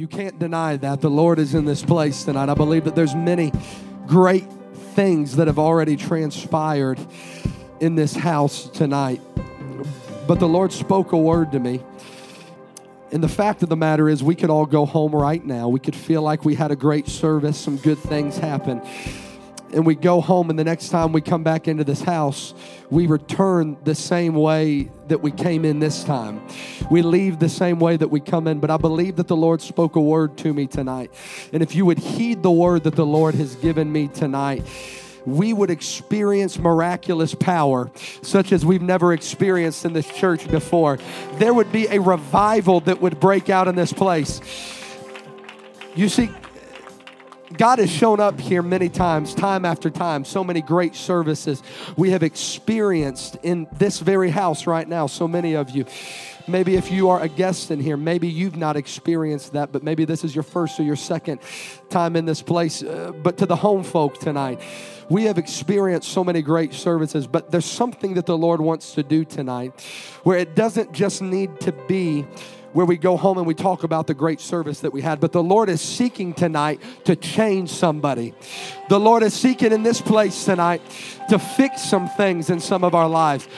You can't deny that. The Lord is in this place tonight. I believe that there's many great things that have already transpired in this house tonight. But the Lord spoke a word to me. And the fact of the matter is, we could all go home right now. We could feel like we had a great service, some good things happen. And we go home, and the next time we come back into this house, we return the same way that we came in this time. We leave the same way that we come in. But I believe that the Lord spoke a word to me tonight. And if you would heed the word that the Lord has given me tonight, we would experience miraculous power such as we've never experienced in this church before. There would be a revival that would break out in this place. You see, God has shown up here many times, time after time. So many great services we have experienced in this very house right now. So many of you. Maybe if you are a guest in here, maybe you've not experienced that, but maybe this is your first or your second time in this place. Uh, but to the home folk tonight, we have experienced so many great services, but there's something that the Lord wants to do tonight where it doesn't just need to be where we go home and we talk about the great service that we had. But the Lord is seeking tonight to change somebody. The Lord is seeking in this place tonight to fix some things in some of our lives.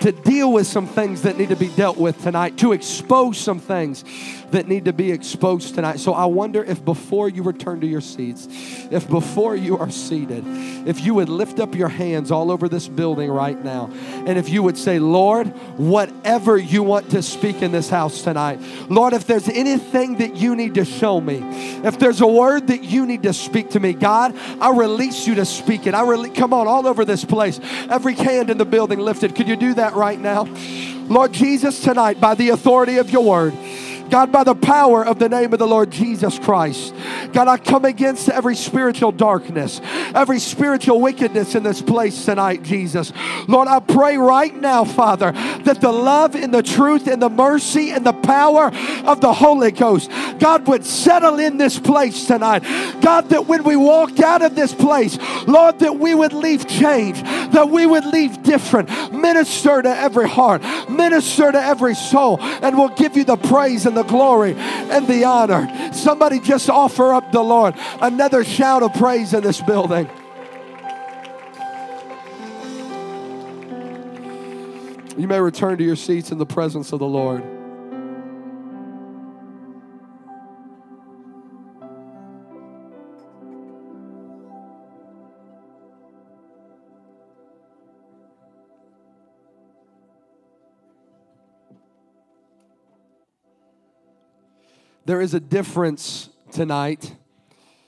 To deal with some things that need to be dealt with tonight, to expose some things that need to be exposed tonight. So I wonder if before you return to your seats, if before you are seated, if you would lift up your hands all over this building right now, and if you would say, Lord, whatever you want to speak in this house tonight, Lord, if there's anything that you need to show me, if there's a word that you need to speak to me, God, I release you to speak it. I really come on all over this place. Every hand in the building lifted. Could you do that right now? Lord Jesus, tonight, by the authority of your word, God, by the power of the name of the Lord Jesus Christ, God, I come against every spiritual darkness, every spiritual wickedness in this place tonight, Jesus. Lord, I pray right now, Father, that the love and the truth and the mercy and the power of the Holy Ghost, God, would settle in this place tonight. God, that when we walk out of this place, Lord, that we would leave changed, that we would leave different. Minister to every heart, minister to every soul, and we'll give you the praise and the glory and the honor. Somebody just offer up the Lord another shout of praise in this building. You may return to your seats in the presence of the Lord. There is a difference tonight.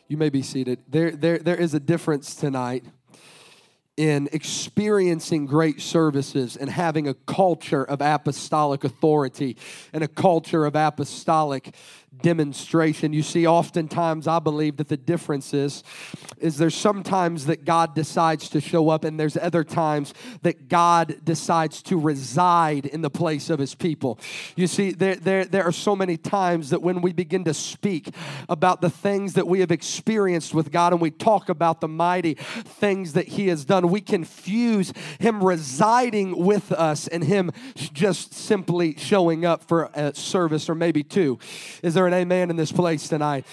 You may be seated. There, there, there is a difference tonight in experiencing great services and having a culture of apostolic authority and a culture of apostolic demonstration. You see, oftentimes I believe that the difference is, is there's sometimes that God decides to show up, and there's other times that God decides to reside in the place of his people. You see, there, there, there are so many times that when we begin to speak about the things that we have experienced with God and we talk about the mighty things that he has done, we confuse him residing with us and him just simply showing up for a service or maybe two. Is there an amen in this place tonight?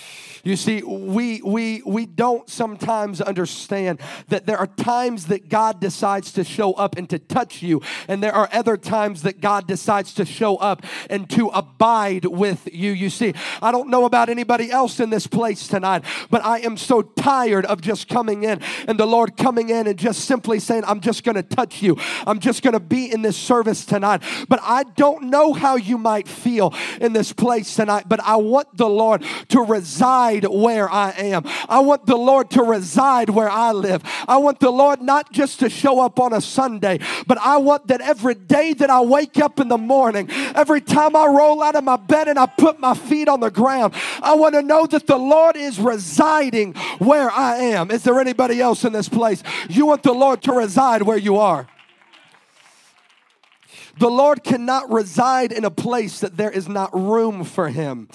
You see, we we we don't sometimes understand that there are times that God decides to show up and to touch you, and there are other times that God decides to show up and to abide with you. You see, I don't know about anybody else in this place tonight, but I am so tired of just coming in and the Lord coming in and just simply saying, I'm just going to touch you. I'm just going to be in this service tonight. But I don't know how you might feel in this place tonight, but I want the Lord to reside where I am. I want the Lord to reside where I live. I want the Lord not just to show up on a Sunday, but I want that every day that I wake up in the morning, every time I roll out of my bed and I put my feet on the ground, I want to know that the Lord is residing where I am. Is there anybody else in this place? You want the Lord to reside where you are. The Lord cannot reside in a place that there is not room for him.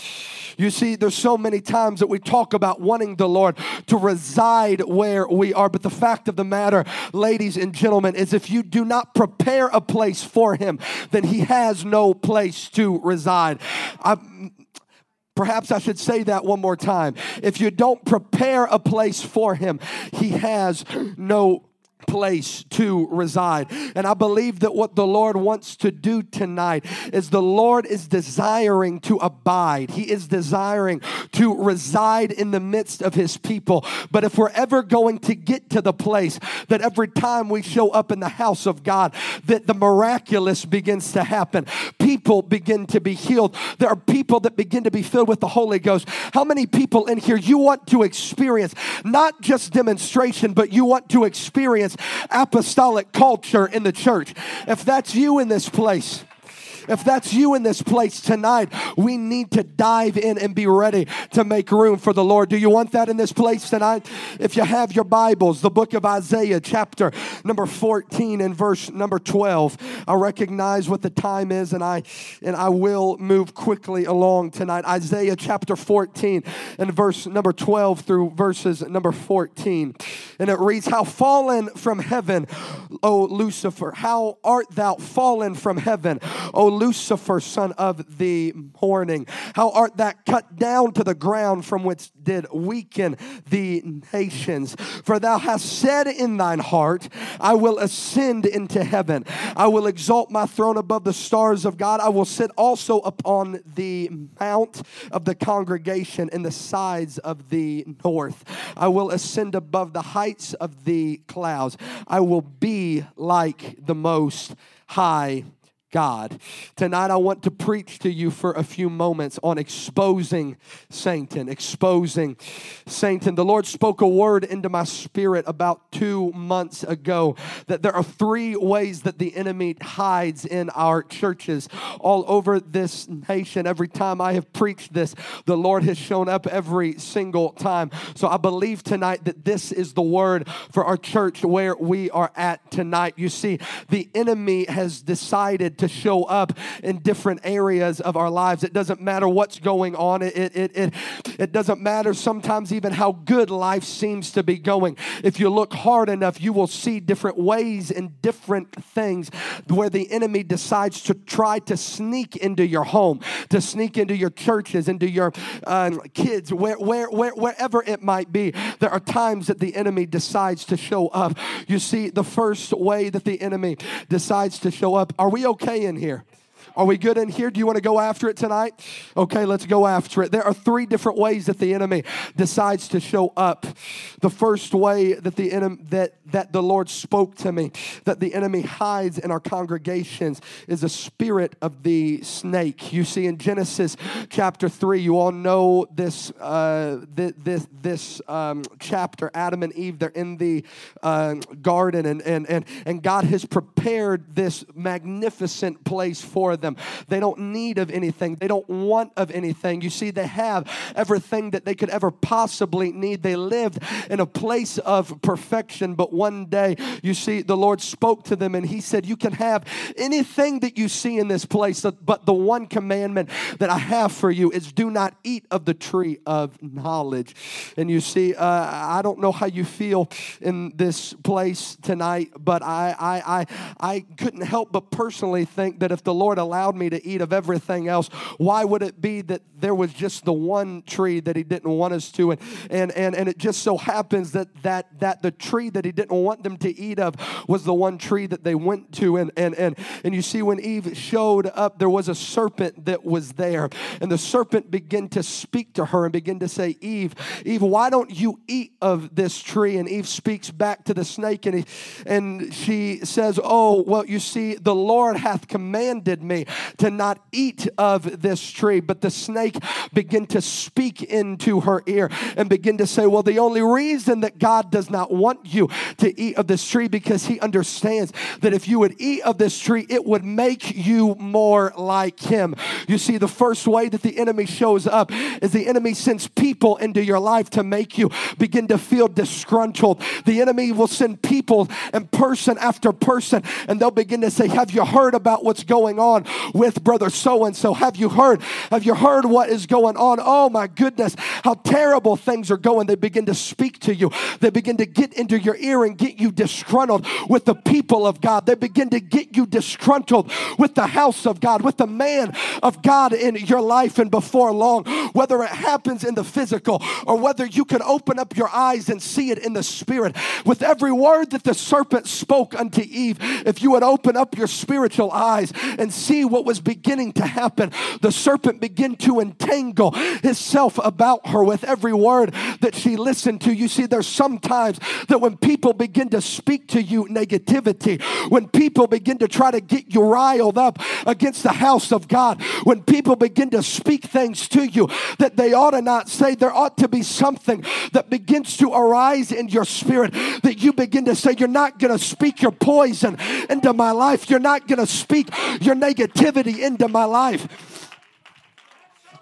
You see, there's so many times that we talk about wanting the Lord to reside where we are, but the fact of the matter, ladies and gentlemen, is if you do not prepare a place for him, then he has no place to reside. I, Perhaps I should say that one more time. If you don't prepare a place for him, he has no place to reside. And I believe that what the Lord wants to do tonight is the Lord is desiring to abide. He is desiring to reside in the midst of his people. But if we're ever going to get to the place that every time we show up in the house of God that the miraculous begins to happen, people begin to be healed. There are people that begin to be filled with the Holy Ghost. How many people in here you want to experience not just demonstration, but you want to experience apostolic culture in the church. If that's you in this place, if that's you in this place tonight, we need to dive in and be ready to make room for the Lord. Do you want that in this place tonight? If you have your Bibles, the book of Isaiah, chapter number 14 and verse number 12. I recognize what the time is and I and I will move quickly along tonight. Isaiah chapter 14 and verse number 12 through verses number 14. And it reads, How fallen from heaven, O Lucifer, how art thou fallen from heaven, O Lucifer, son of the morning. How art thou cut down to the ground from which did weaken the nations? For thou hast said in thine heart, I will ascend into heaven. I will exalt my throne above the stars of God. I will sit also upon the mount of the congregation in the sides of the north. I will ascend above the heights of the clouds. I will be like the most high God. Tonight, I want to preach to you for a few moments on exposing Satan. Exposing Satan. The Lord spoke a word into my spirit about two months ago that there are three ways that the enemy hides in our churches all over this nation. Every time I have preached this, the Lord has shown up every single time. So I believe tonight that this is the word for our church where we are at tonight. You see, the enemy has decided to show up in different areas of our lives. It doesn't matter what's going on, it, it, it, it doesn't matter sometimes even how good life seems to be going. If you look hard enough, you will see different ways and different things where the enemy decides to try to sneak into your home, to sneak into your churches, into your uh, kids, where, where, where, wherever it might be. There are times that the enemy decides to show up. You see, the first way that the enemy decides to show up, are we okay? In here? Are we good in here? Do you want to go after it tonight? Okay, let's go after it. There are three different ways that the enemy decides to show up. The first way that the enemy that that the Lord spoke to me that the enemy hides in our congregations is the spirit of the snake. You see in Genesis chapter three, you all know this uh, this this, this um, chapter. Adam and Eve, they're in the uh, garden, and and and and God has prepared this magnificent place for them. They don't need of anything. They don't want of anything. You see, they have everything that they could ever possibly need. They lived in a place of perfection, but one day, you see, the Lord spoke to them and He said, You can have anything that you see in this place, but the one commandment that I have for you is do not eat of the tree of knowledge. And you see, uh, I don't know how you feel in this place tonight, but I, I, I, I couldn't help but personally think that if the Lord allowed allowed me to eat of everything else, why would it be that there was just the one tree that he didn't want us to? And and and, and it just so happens that that that the tree that he didn't want them to eat of was the one tree that they went to. And and and and you see when Eve showed up, there was a serpent that was there. And the serpent began to speak to her and begin to say, Eve, Eve, why don't you eat of this tree? And Eve speaks back to the snake and he, and she says, Oh, well, you see, the Lord hath commanded me to not eat of this tree. But the snake began to speak into her ear and begin to say, Well, the only reason that God does not want you to eat of this tree because he understands that if you would eat of this tree, it would make you more like him. You see, the first way that the enemy shows up is the enemy sends people into your life to make you begin to feel disgruntled. The enemy will send people and person after person, and they'll begin to say, Have you heard about what's going on with brother so and so? Have you heard? Have you heard what is going on? Oh my goodness, how terrible things are going. They begin to speak to you, they begin to get into your ear and get you disgruntled with the people of God. They begin to get you disgruntled with the house of God, with the man of God in your life. And before long, whether it happens in the physical or whether you can open up your eyes and see it in the spirit, with every word that the serpent spoke unto Eve, if you would open up your spiritual eyes and see what was beginning to happen, the serpent began to entangle himself about her with every word that she listened to. You see, there's sometimes that when people begin to speak to you negativity, when people begin to try to get you riled up against the house of God, when people begin to speak things to you that they ought to not say, there ought to be something that begins to arise in your spirit that you begin to say, You're not going to speak your poison into my life, you're not going to speak your negativity into my life.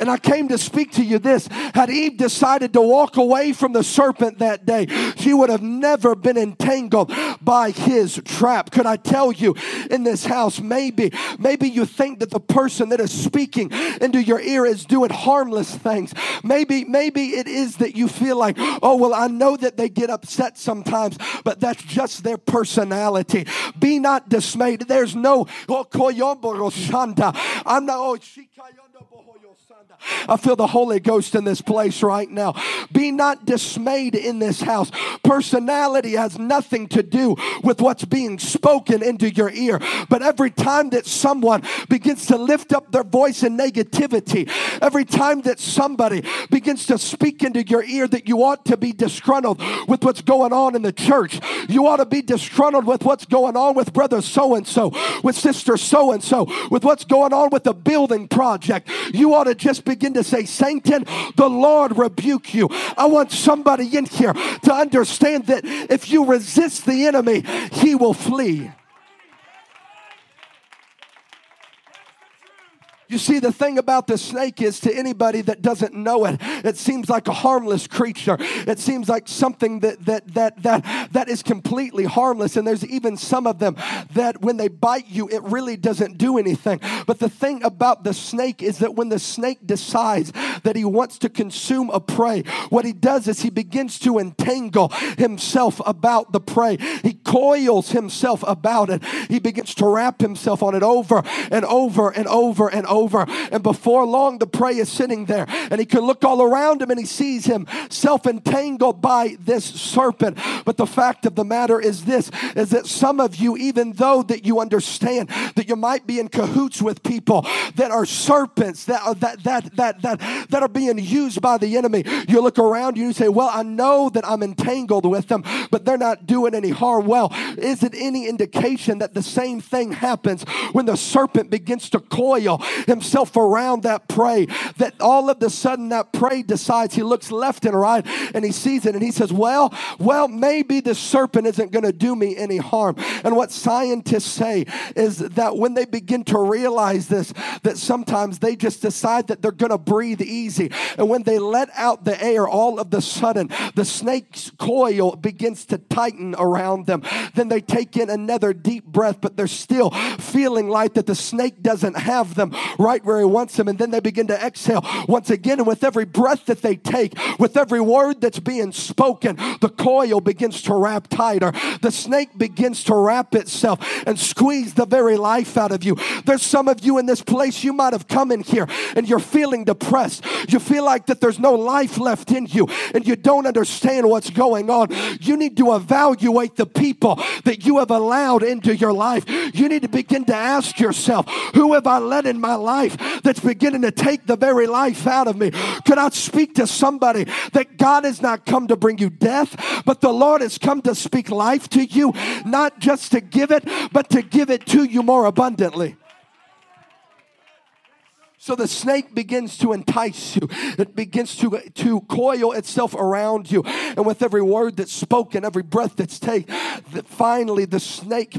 And I came to speak to you this. Had Eve decided to walk away from the serpent that day, she would have never been entangled by his trap. Could I tell you in this house, maybe, maybe you think that the person that is speaking into your ear is doing harmless things. Maybe, maybe it is that you feel like, oh, well, I know that they get upset sometimes, but that's just their personality. Be not dismayed. There's no, oh, I'm not, oh, I feel the Holy Ghost in this place right now. Be not dismayed in this house. Personality has nothing to do with what's being spoken into your ear. But every time that someone begins to lift up their voice in negativity, every time that somebody begins to speak into your ear that you ought to be disgruntled with what's going on in the church, you ought to be disgruntled with what's going on with brother so and so, with sister so and so, with what's going on with the building project. You ought to just begin to say, Satan, the Lord rebuke you. I want somebody in here to understand that if you resist the enemy, he will flee. You see, the thing about the snake is to anybody that doesn't know it, it seems like a harmless creature. It seems like something that that that that that is completely harmless. And there's even some of them that when they bite you, it really doesn't do anything. But the thing about the snake is that when the snake decides that he wants to consume a prey, what he does is he begins to entangle himself about the prey. He coils himself about it. He begins to wrap himself on it over and over and over and over. And before long, the prey is sitting there. And he can look all around him and he sees him self entangled by this serpent. But the fact of the matter is this is that some of you, even though that you understand that you might be in cahoots with people that are serpents, that, uh, that, that, that, that, that are being used by the enemy, you look around you and say, Well, I know that I'm entangled with them, but they're not doing any harm. Well, is it any indication that the same thing happens when the serpent begins to coil himself around that prey, that all of a sudden that prey decides he looks left and right and he sees it and he says, Well, well, maybe the serpent isn't going to do me any harm. And what scientists say is that when they begin to realize this, that sometimes they just decide that they're going to breathe easy. And when they let out the air, all of the sudden the snake's coil begins to tighten around them. Then they take in another deep breath, but they're still feeling like that the snake doesn't have them right where He wants them. And then they begin to exhale once again. And with every breath that they take, with every word that's being spoken, the coil begins to wrap tighter. The snake begins to wrap itself and squeeze the very life out of you. There's some of you in this place, you might have come in here and you're feeling depressed. You feel like that there's no life left in you and you don't understand what's going on. You need to evaluate the people that you have allowed into your life. You need to begin to ask yourself, who have I let in my life that's beginning to take the very life out of me. Could I speak to somebody that God has not come to bring you death, but the Lord has come to speak life to you, not just to give it, but to give it to you more abundantly. So the snake begins to entice you. It begins to, to coil itself around you. And with every word that's spoken, every breath that's taken, that finally the snake,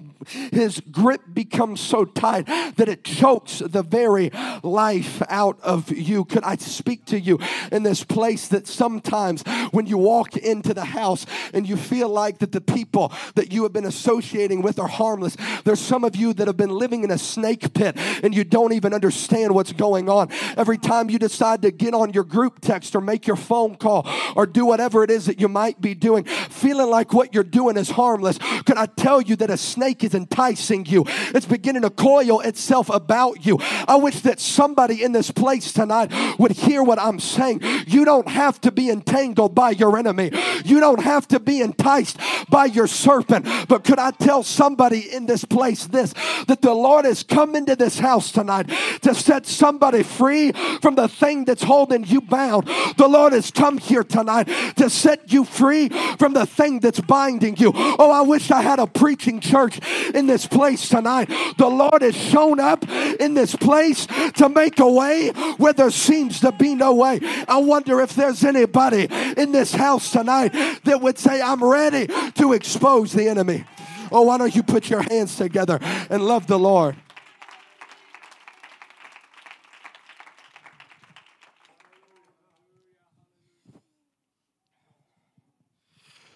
his grip becomes so tight that it chokes the very life out of you. Could I speak to you in this place that sometimes when you walk into the house and you feel like that the people that you have been associating with are harmless, there's some of you that have been living in a snake pit and you don't even understand what's going on. Every time you decide to get on your group text or make your phone call or do whatever it is that you might be doing, feeling like what you're doing is harmless, can I tell you that a snake is enticing you? It's beginning to coil itself about you. I wish that somebody in this place tonight would hear what I'm saying. You don't have to be entangled by your enemy, you don't have to be enticed by your serpent. But could I tell somebody in this place this that the Lord has come into this house tonight to set somebody free from the thing that's holding you bound? The Lord has come here tonight to set you free from the thing that's binding you. Oh, I wish I had a preaching church in this place tonight. The Lord has shown up in this place to make a way where there seems to be no way. I wonder if there's anybody in this house tonight that would say, I'm ready to expose the enemy. Oh, why don't you put your hands together and love the Lord?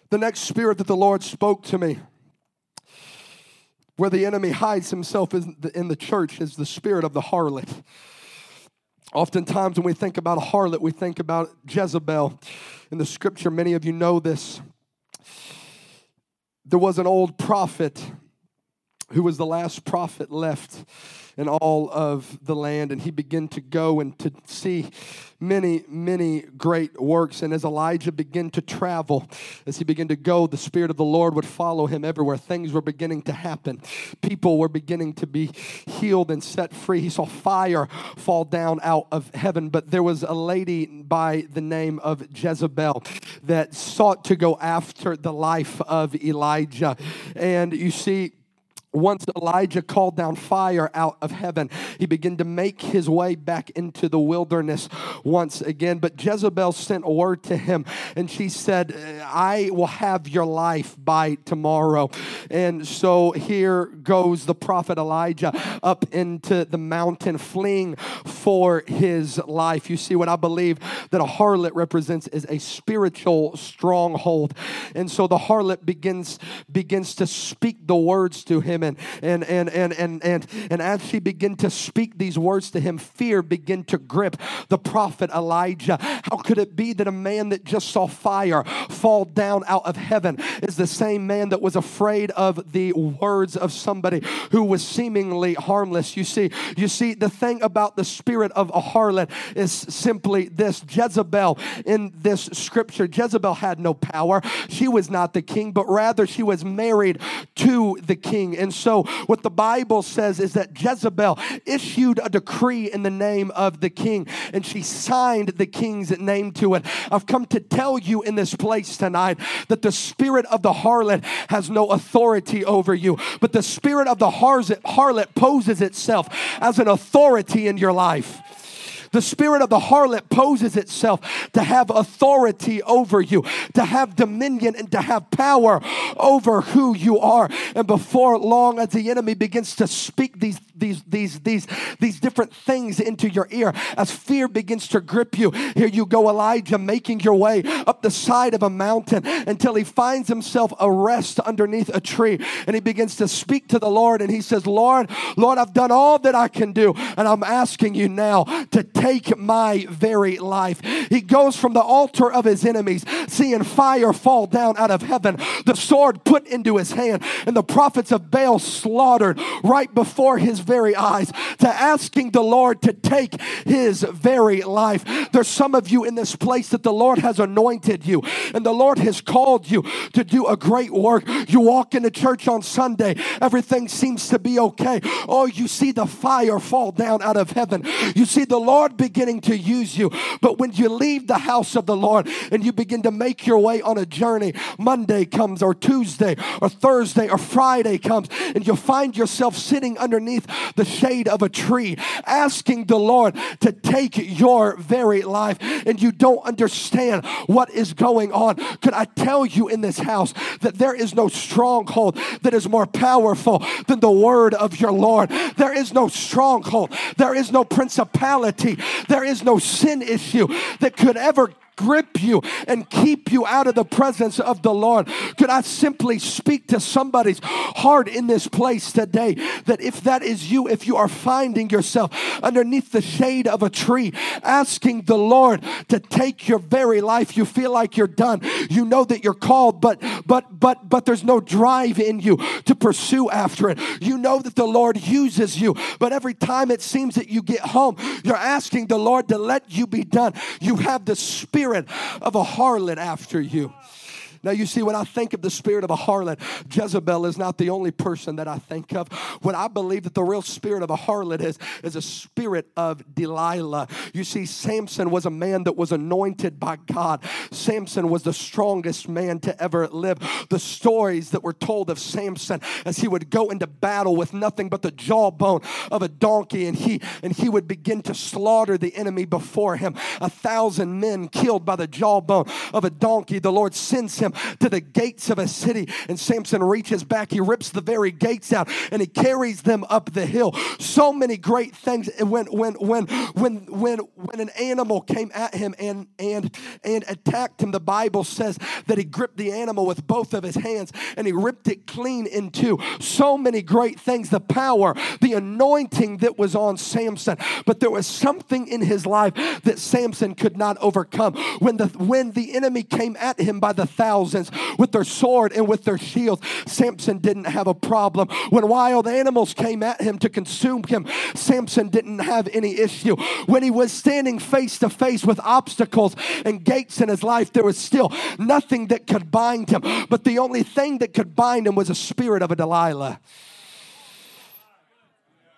The next spirit that the Lord spoke to me, where the enemy hides himself in the, in the church, is the spirit of the harlot. Oftentimes, when we think about a harlot, we think about Jezebel. In the scripture, many of you know this. There was an old prophet who was the last prophet left in all of the land. And he began to go and to see many, many great works. And as Elijah began to travel, as he began to go, the Spirit of the Lord would follow him everywhere. Things were beginning to happen. People were beginning to be healed and set free. He saw fire fall down out of heaven. But there was a lady by the name of Jezebel that sought to go after the life of Elijah. And you see, once Elijah called down fire out of heaven, he began to make his way back into the wilderness once again. But Jezebel sent a word to him, and she said, eh, I will have your life by tomorrow. And so here goes the prophet Elijah up into the mountain, fleeing for his life. You see, what I believe that a harlot represents is a spiritual stronghold. And so the harlot begins, begins to speak the words to him and and and and and and, and as she began to speak these words to him, fear began to grip the prophet Elijah. How could it be that a man that just saw fire fall down out of heaven is the same man that was afraid of the words of somebody who was seemingly harmless? You see, you see, the thing about the spirit of a harlot is simply this Jezebel in this scripture. Jezebel had no power. She was not the king, but rather she was married to the king. And so, what the Bible says is that Jezebel issued a decree in the name of the king, and she signed the king's name to it. I've come to tell you in this place tonight that the spirit of the harlot has no authority over you, but the spirit of the harlot poses itself as an authority in your life. The spirit of the harlot poses itself to have authority over you, to have dominion, and to have power over who you are. And before long, as the enemy begins to speak these these these these these different things into your ear, as fear begins to grip you, here you go, Elijah, making your way up the side of a mountain until he finds himself a rest underneath a tree, and he begins to speak to the Lord, and he says, "Lord, Lord, I've done all that I can do, and I'm asking you now to take." Take my very life. He goes from the altar of his enemies, seeing fire fall down out of heaven, the sword put into his hand, and the prophets of Baal slaughtered right before his very eyes, to asking the Lord to take his very life. There's some of you in this place that the Lord has anointed you, and the Lord has called you to do a great work. You walk into church on Sunday, everything seems to be okay. Oh, you see the fire fall down out of heaven. You see the Lord Beginning to use you. But when you leave the house of the Lord and you begin to make your way on a journey, Monday comes or Tuesday or Thursday or Friday comes, and you find yourself sitting underneath the shade of a tree asking the Lord to take your very life, and you don't understand what is going on. Could I tell you in this house that there is no stronghold that is more powerful than the word of your Lord? There is no stronghold, there is no principality, there is no sin issue that could ever grip you and keep you out of the presence of the Lord. Could I simply speak to somebody's heart in this place today that if that is you, if you are finding yourself underneath the shade of a tree, asking the Lord to take your very life, you feel like you're done. You know that you're called, but but but but there's no drive in you to pursue after it. You know that the Lord uses you, but every time it seems that you get home, you're asking the Lord to let you be done. You have the spirit spirit of a harlot after you. Now, you see, when I think of the spirit of a harlot, Jezebel is not the only person that I think of. What I believe that the real spirit of a harlot is, is a spirit of Delilah. You see, Samson was a man that was anointed by God. Samson was the strongest man to ever live. The stories that were told of Samson as he would go into battle with nothing but the jawbone of a donkey, and he and he would begin to slaughter the enemy before him. A thousand men killed by the jawbone of a donkey. The Lord sends him to the gates of a city. And Samson reaches back, he rips the very gates out, and he carries them up the hill. So many great things. When when when when when when an animal came at him and and and attacked him, the Bible says that he gripped the animal with both of his hands and he ripped it clean in two. So many great things. The power, the anointing that was on Samson. But there was something in his life that Samson could not overcome. When the when the enemy came at him by the thousands thousands with their sword and with their shields. Samson didn't have a problem. When wild animals came at him to consume him, Samson didn't have any issue. When he was standing face to face with obstacles and gates in his life, there was still nothing that could bind him. But the only thing that could bind him was a spirit of a Delilah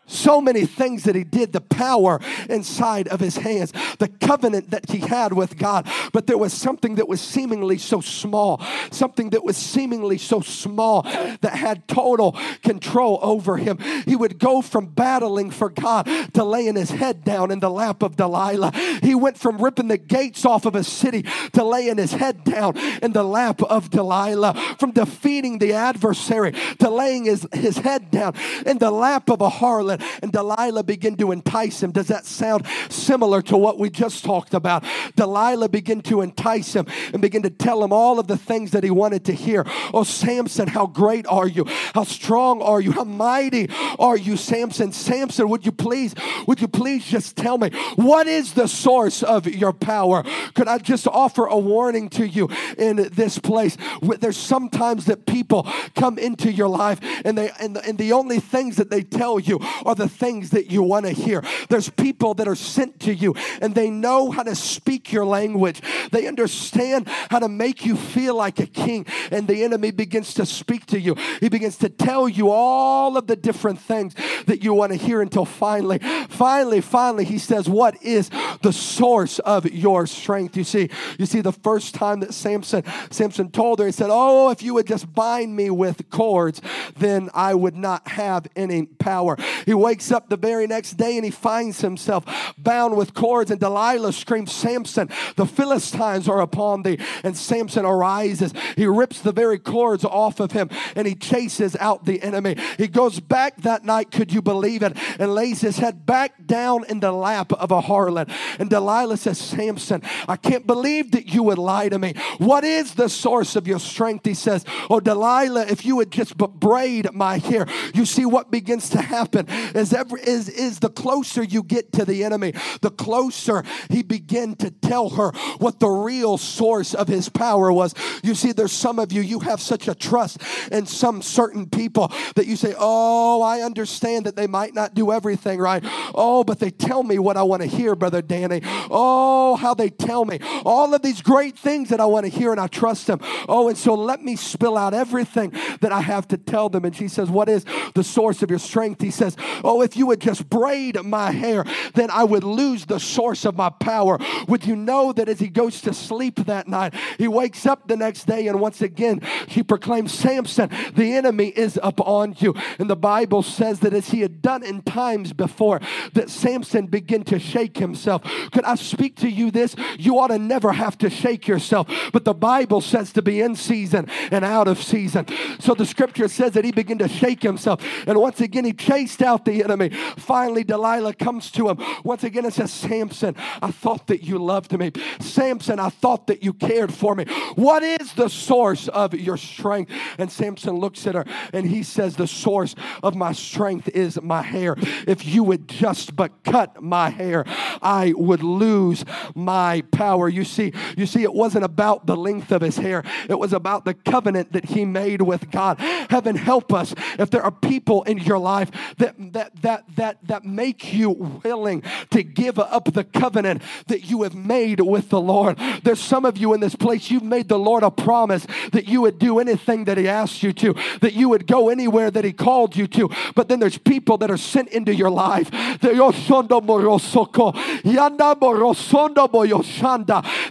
so many things that he did, the power inside of his hands, the covenant that he had with God. But there was something that was seemingly so small, something that was seemingly so small that had total control over him. He would go from battling for God to laying his head down in the lap of Delilah. He went from ripping the gates off of a city to laying his head down in the lap of Delilah, from defeating the adversary to laying his, his head down in the lap of a harlot and Delilah began to entice him. Does that sound similar to what we just talked about? Delilah began to entice him and begin to tell him all of the things that he wanted to hear. Oh, Samson, how great are you? How strong are you? How mighty are you, Samson? Samson, would you please, would you please just tell me what is the source of your power? Could I just offer a warning to you in this place? There's sometimes that people come into your life and they and the, and the only things that they tell you are the things that you want to hear. There's people that are sent to you and they know how to speak your language. They understand how to make you feel like a king. And the enemy begins to speak to you. He begins to tell you all of the different things that you want to hear until finally, finally, finally, he says, What is the source of your strength? You see, you see, the first time that Samson, Samson told her, he said, Oh, if you would just bind me with cords, then I would not have any power. He wakes up the very next day and he finds himself bound with cords. And Delilah screams, Samson, the Philistines are upon thee. And Samson arises. He rips the very cords off of him and he chases out the enemy. He goes back that night, could you believe it? And lays his head back down in the lap of a harlot. And Delilah says, Samson, I can't believe that you would lie to me. What is the source of your strength? He says, Oh, Delilah, if you would just braid my hair. You see what begins to happen is, every, is, is the closer you get to the enemy, the closer he began to tell her what the real source of his power was. You see, there's some of you, you have such a trust in some certain people that you say, Oh, I understand that they might not do everything right. Oh, but they tell me what I want to hear, Brother Danny. Oh, how they tell me all of these great things that I want to hear, and I trust them. Oh, and so let me spill out everything that I have to tell them. And she says, What is the source of your strength? He says, Oh, if you would just braid my hair, then I would lose the source of my power. Would you know that as he goes to sleep that night, he wakes up the next day and once again he proclaims, Samson, the enemy is upon you. And the Bible says that as he had done in times before, that Samson began to shake himself. Could I speak to you this? You ought to never have to shake yourself. But the Bible says to be in season and out of season. So the scripture says that he began to shake himself. And once again, he chased out the enemy. Finally, Delilah comes to him. Once again, it says, Samson, I thought that you loved me. Samson, I thought that you cared for me. What is the source of your strength? And Samson looks at her and he says, The source of my strength is my hair. If you would just but cut my hair, I would lose my power. You see, you see, it wasn't about the length of his hair, it was about the covenant that he made with God. Heaven help us if there are people in your life that that that that that make you willing to give up the covenant that you have made with the Lord. There's some of you in this place, you've made the Lord a promise that you would do anything that He asked you to, that you would go anywhere that He called you to. But then there's people that are sent into your life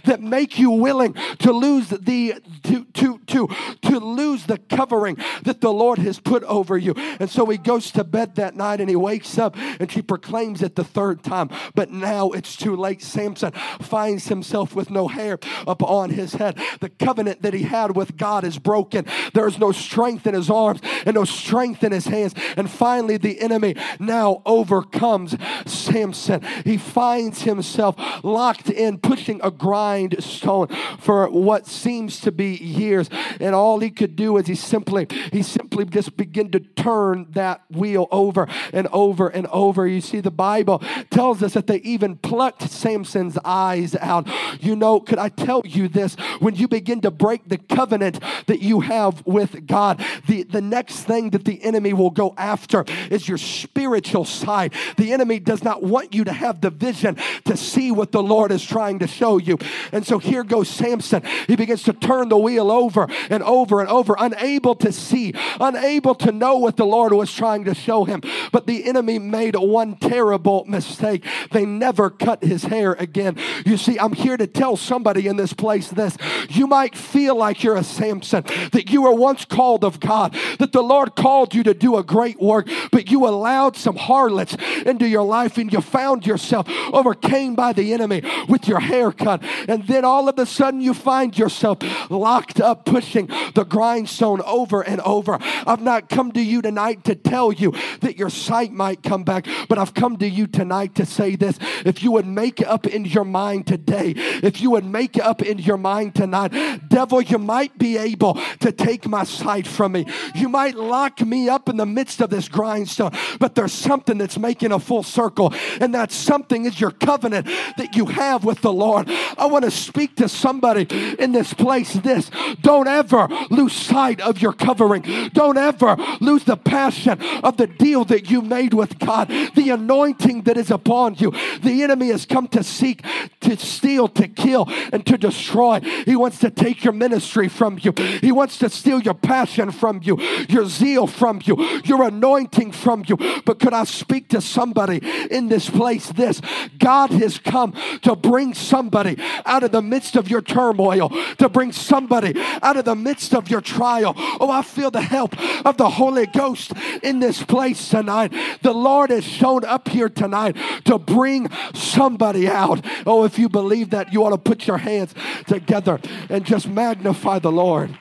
that make you willing to lose the to to to to lose the covering that the Lord has put over you. And so he goes to bed that night and he wakes up and she proclaims it the third time. But now it's too late. Samson finds himself with no hair upon his head. The covenant that he had with God is broken. There is no strength in his arms and no strength in his hands. And finally, the enemy now overcomes Samson. He finds himself locked in, pushing a grindstone for what seems to be years. And all he could do is he simply, he simply just began to turn that wheel over and over and over. You see, the Bible tells us that they even plucked Samson's eyes out. You know, could I tell you this? When you begin to break the covenant that you have with God, the, the next thing that the enemy will go after is your spiritual side. The enemy does not want you to have the vision to see what the Lord is trying to show you. And so here goes Samson. He begins to turn the wheel over and over and over, unable to see, unable to know what the Lord was trying to show him. But the enemy made one terrible mistake. They never cut his hair again. You see, I'm here to tell somebody in this place this. You might feel like you're a Samson, that you were once called of God, that the Lord called you to do a great work, but you allowed some harlots into your life and you found yourself overcame by the enemy with your hair cut. And then all of a sudden you find yourself locked up pushing the grindstone over and over. I've not come to you tonight to tell you that your sight might come back, but I've come to you tonight to say this. If you would make up in your mind today, if you would make up in your mind tonight, devil, you might be able to take my sight from me. You might lock me up in the midst of this grindstone, but there's something that's making a full circle, and that something is your covenant that you have with the Lord. I want to speak to somebody in this place this. Don't ever lose sight of your covering. Don't ever lose the passion of the deal that you made with God, the anointing that is upon you. The enemy has come to seek, to steal, to kill, and to destroy. He wants to take your ministry from you. He wants to steal your passion from you, your zeal from you, your anointing from you. But could I speak to somebody in this place this? God has come to bring somebody out of the midst of your turmoil, to bring somebody out of the midst of your trial. Oh, I feel the help of the Holy Ghost in this place tonight. The Lord has shown up here tonight to bring somebody out. Oh, if you believe that, you ought to put your hands together and just magnify the Lord.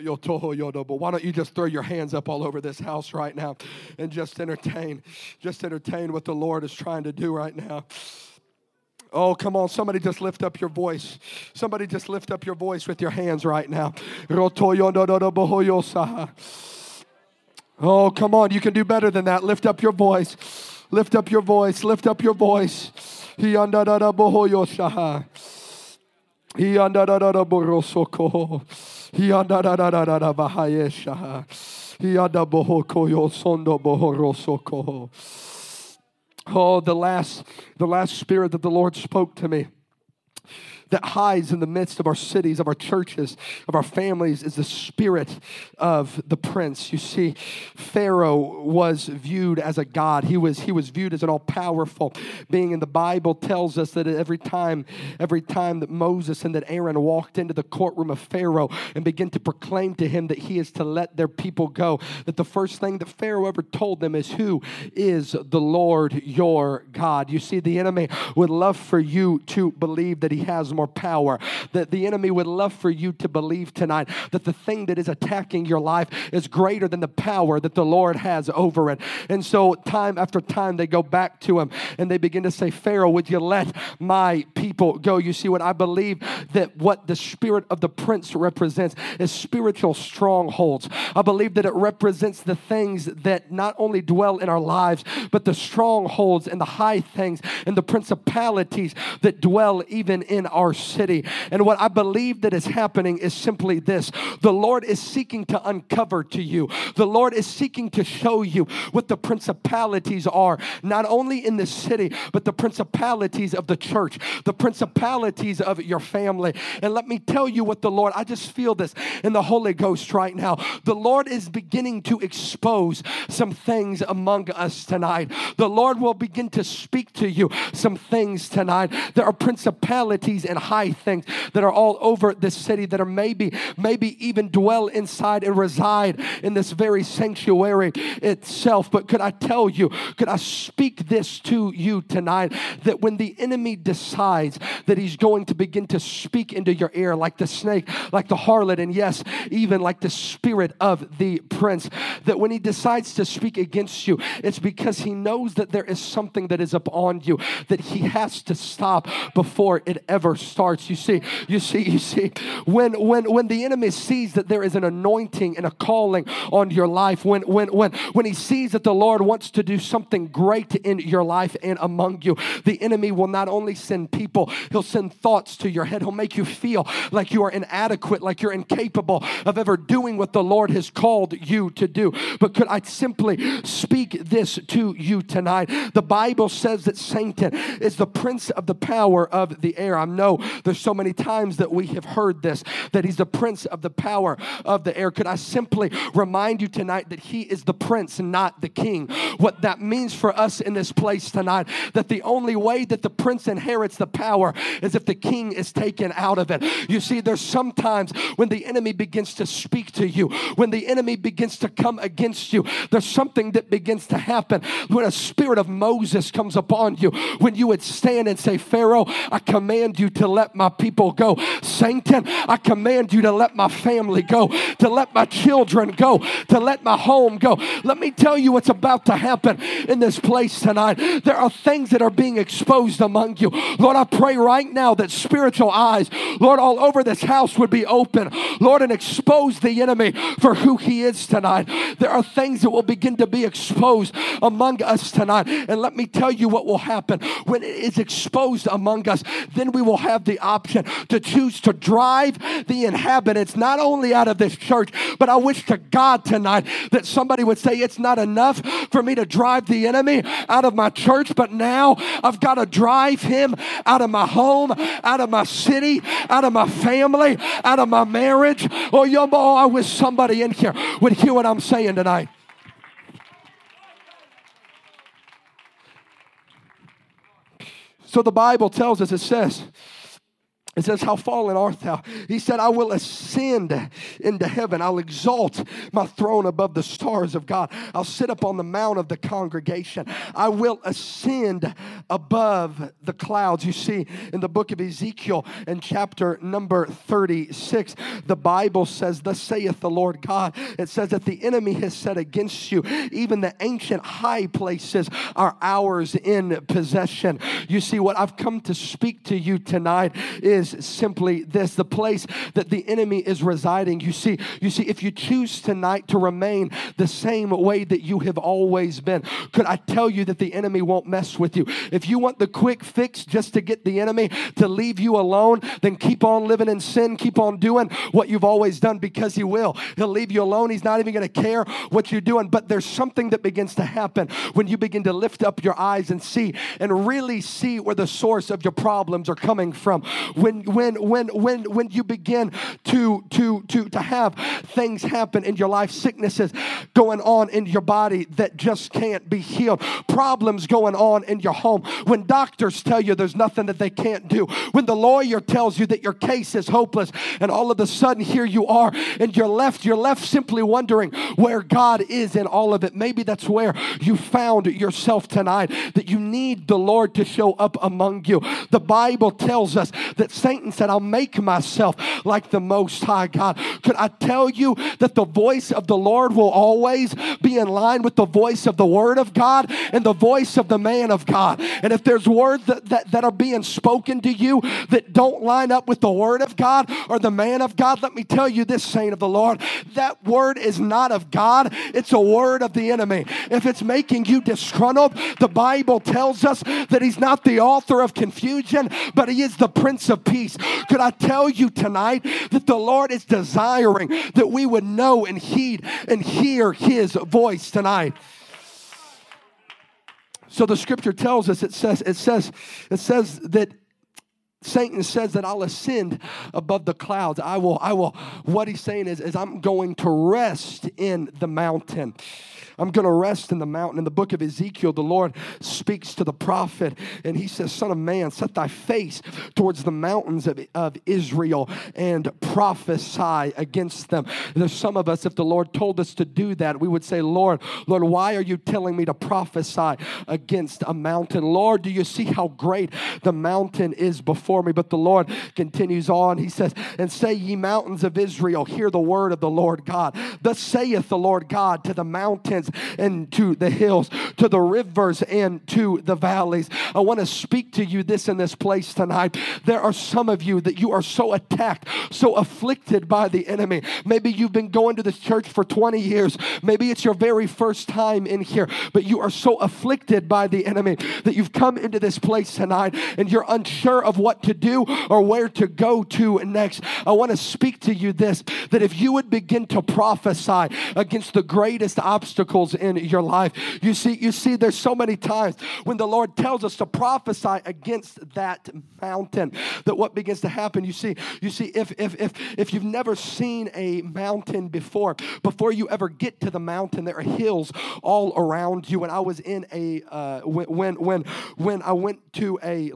But why don't you just throw your hands up all over this house right now and just entertain, just entertain what the Lord is trying to do right now. Oh, come on. Somebody just lift up your voice. Somebody just lift up your voice with your hands right now. Oh, come on. You can do better than that. Lift up your voice. Lift up your voice. Lift up your voice. Oh, the last, the last spirit that the Lord spoke to me that hides in the midst of our cities, of our churches, of our families is the spirit of the prince. You see, Pharaoh was viewed as a god. He was he was viewed as an all-powerful being. And the Bible tells us that every time, every time that Moses and that Aaron walked into the courtroom of Pharaoh and began to proclaim to him that he is to let their people go, that the first thing that Pharaoh ever told them is, Who is the Lord your God? You see, the enemy would love for you to believe that he has more power, that the enemy would love for you to believe tonight that the thing that is attacking your life is greater than the power that the Lord has over it. And so, time after time, they go back to him and they begin to say, Pharaoh, would you let my people go? You see, what I believe that what the spirit of the prince represents is spiritual strongholds. I believe that it represents the things that not only dwell in our lives, but the strongholds and the high things and the principalities that dwell even in our city. And what I believe that is happening is simply this the Lord is seeking to uncover to you, the Lord is seeking to show you what the principalities are, not only in the city, but the principalities of the church, the principalities of your family. And let me tell you what the Lord, I just feel this in the Holy Ghost right now. The Lord is beginning to expose some things among us tonight. The Lord will begin to speak to you some things tonight. There are principalities and high things that are all over this city that are maybe, maybe even dwell inside and reside in this very sanctuary itself. But could I tell you, could I speak this to you tonight that when the enemy decides that he's going to begin to speak into your ear like the snake, like the harlot, and yes, even like the spirit of the prince, that when he decides to speak against you, it's because he knows that there is something that is upon you that he has to stop before it ever starts. You see, you see, you see, when when when the enemy sees that there is an anointing and a calling on your life, when when when when he sees that the Lord wants to do something great in your life and among you, the enemy will not only send people, he'll send thoughts to your head. He'll make you feel like you are inadequate, like you're incapable of ever doing what the Lord has called you to do. But could I simply speak this to you tonight? The Bible says that Satan is the prince of the power of the air. I there's so many times that we have heard this, that he's the prince of the power of the air. Could I simply remind you tonight that he is the prince and not the king? What that means for us in this place tonight, that the only way that the prince inherits the power is if the king is taken out of it. You see, there's sometimes when the enemy begins to speak to you, when the enemy begins to come against you, there's something that begins to happen when a spirit of Moses comes upon you, when you would stand and say, Pharaoh, I command you to let my people go. Satan, I command you to let my family go, to let my children go, to let my home go. Let me tell you what's about to happen in this place tonight. There are things that are being exposed among you. Lord, I pray right now that spiritual eyes, Lord, all over this house would be open. Lord, and expose the enemy for who he is tonight. There are things that will begin to be exposed among us tonight. And let me tell you what will happen when it is exposed among us. Then we will have the option to choose to drive the inhabitants not only out of this church, but I wish to God tonight that somebody would say, It's not enough for me to drive the enemy out of my church, but now I've got to drive him out of my home, out of my city, out of my family, out of my marriage. Oh, yo, oh, I wish somebody in here would hear what I'm saying tonight. So the Bible tells us, it says, it says, How fallen art thou? He said, I will ascend into heaven. I'll exalt my throne above the stars of God. I'll sit upon the mount of the congregation. I will ascend above the clouds. You see, in the book of Ezekiel, in chapter number 36, the Bible says, Thus saith the Lord God. It says that the enemy has set against you, even the ancient high places are ours in possession. You see, what I've come to speak to you tonight is simply this the place that the enemy is residing. You see, you see, if you choose tonight to remain the same way that you have always been, could I tell you that the enemy won't mess with you? If you want the quick fix just to get the enemy to leave you alone, then keep on living in sin, keep on doing what you've always done because he will. He'll leave you alone. He's not even going to care what you're doing. But there's something that begins to happen when you begin to lift up your eyes and see and really see where the source of your problems are coming from. When when when when when you begin to to to to have things happen in your life, sicknesses going on in your body that just can't be healed, problems going on in your home, when doctors tell you there's nothing that they can't do, when the lawyer tells you that your case is hopeless, and all of a sudden here you are and you're left, you're left simply wondering where God is in all of it. Maybe that's where you found yourself tonight, that you need the Lord to show up among you. The Bible tells us that Satan said, I'll make myself like the Most High God. Could I tell you that the voice of the Lord will always be in line with the voice of the Word of God and the voice of the man of God? And if there's words that, that, that are being spoken to you that don't line up with the Word of God or the man of God, let me tell you this, saint of the Lord, that word is not of God, it's a word of the enemy. If it's making you disgruntled, the Bible tells us that He's not the author of confusion, but He is the Prince of Peace. Could I tell you tonight that the Lord is desiring that we would know and heed and hear His voice tonight? So the scripture tells us it says it says it says that Satan says that I'll ascend above the clouds. I will, I will, what he's saying is, is I'm going to rest in the mountain. I'm going to rest in the mountain. In the book of Ezekiel, the Lord speaks to the prophet and he says, Son of man, set thy face towards the mountains of, of Israel and prophesy against them. There's some of us, if the Lord told us to do that, we would say, Lord, Lord, why are you telling me to prophesy against a mountain? Lord, do you see how great the mountain is before me? But the Lord continues on. He says, And say, ye mountains of Israel, hear the word of the Lord God. Thus saith the Lord God to the mountains and to the hills, to the rivers and to the valleys. I want to speak to you this in this place tonight. There are some of you that you are so attacked, so afflicted by the enemy. Maybe you've been going to this church for 20 years. Maybe it's your very first time in here, but you are so afflicted by the enemy that you've come into this place tonight and you're unsure of what to do or where to go to next. I want to speak to you this that if you would begin to prophesy against the greatest obstacle in your life. You see, you see, there's so many times when the Lord tells us to prophesy against that mountain that what begins to happen. You see, you see, if if if if you've never seen a mountain before, before you ever get to the mountain, there are hills all around you. And I was in a uh, when when when I went to a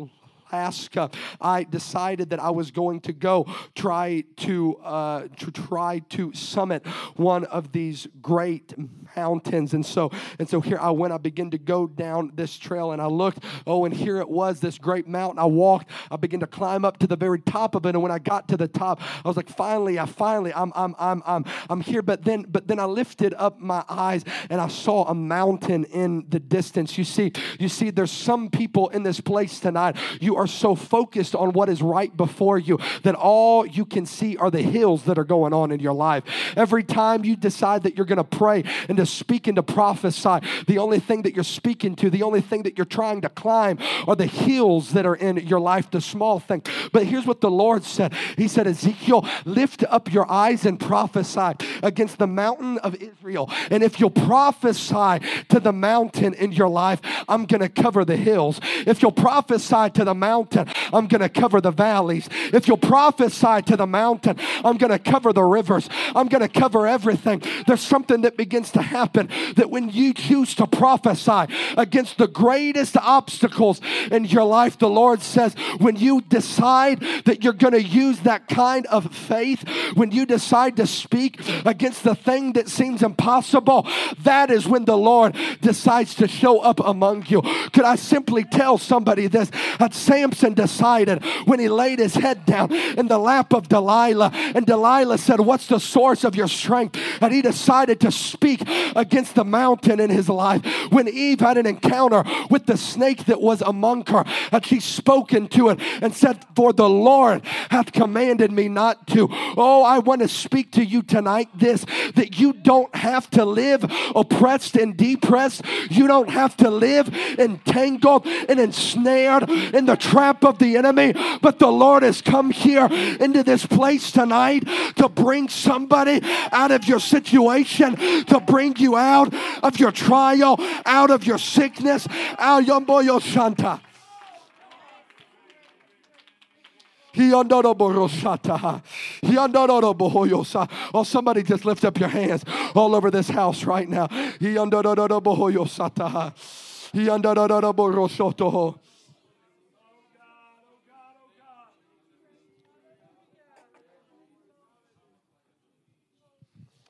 Alaska, I decided that I was going to go try to, uh, to try to summit one of these great mountains. And so, and so here I went. I began to go down this trail, and I looked. Oh, and here it was, this great mountain. I walked. I began to climb up to the very top of it. And when I got to the top, I was like, finally, I finally, I'm, I'm, I'm, I'm, I'm here. But then, but then I lifted up my eyes and I saw a mountain in the distance. You see, you see, there's some people in this place tonight. You are are so focused on what is right before you that all you can see are the hills that are going on in your life. Every time you decide that you're going to pray and to speak and to prophesy, the only thing that you're speaking to, the only thing that you're trying to climb are the hills that are in your life, the small thing. But here's what the Lord said He said, Ezekiel, lift up your eyes and prophesy against the mountain of Israel. And if you'll prophesy to the mountain in your life, I'm going to cover the hills. If you'll prophesy to the mountain, mountain, I'm going to cover the valleys. If you'll prophesy to the mountain, I'm going to cover the rivers. I'm going to cover everything. There's something that begins to happen that when you choose to prophesy against the greatest obstacles in your life, the Lord says, when you decide that you're going to use that kind of faith, when you decide to speak against the thing that seems impossible, that is when the Lord decides to show up among you. Could I simply tell somebody this? I'd say Samson decided when he laid his head down in the lap of Delilah, and Delilah said, What's the source of your strength? And he decided to speak against the mountain in his life. When Eve had an encounter with the snake that was among her, and she spoke into it and said, For the Lord hath commanded me not to. Oh, I want to speak to you tonight this that you don't have to live oppressed and depressed. You don't have to live entangled and ensnared in the trap of the enemy. But the Lord has come here into this place tonight to bring somebody out of your situation, to bring you out of your trial, out of your sickness. Ah, Al Shanta. Oh, somebody just lift up your hands all over this house right now.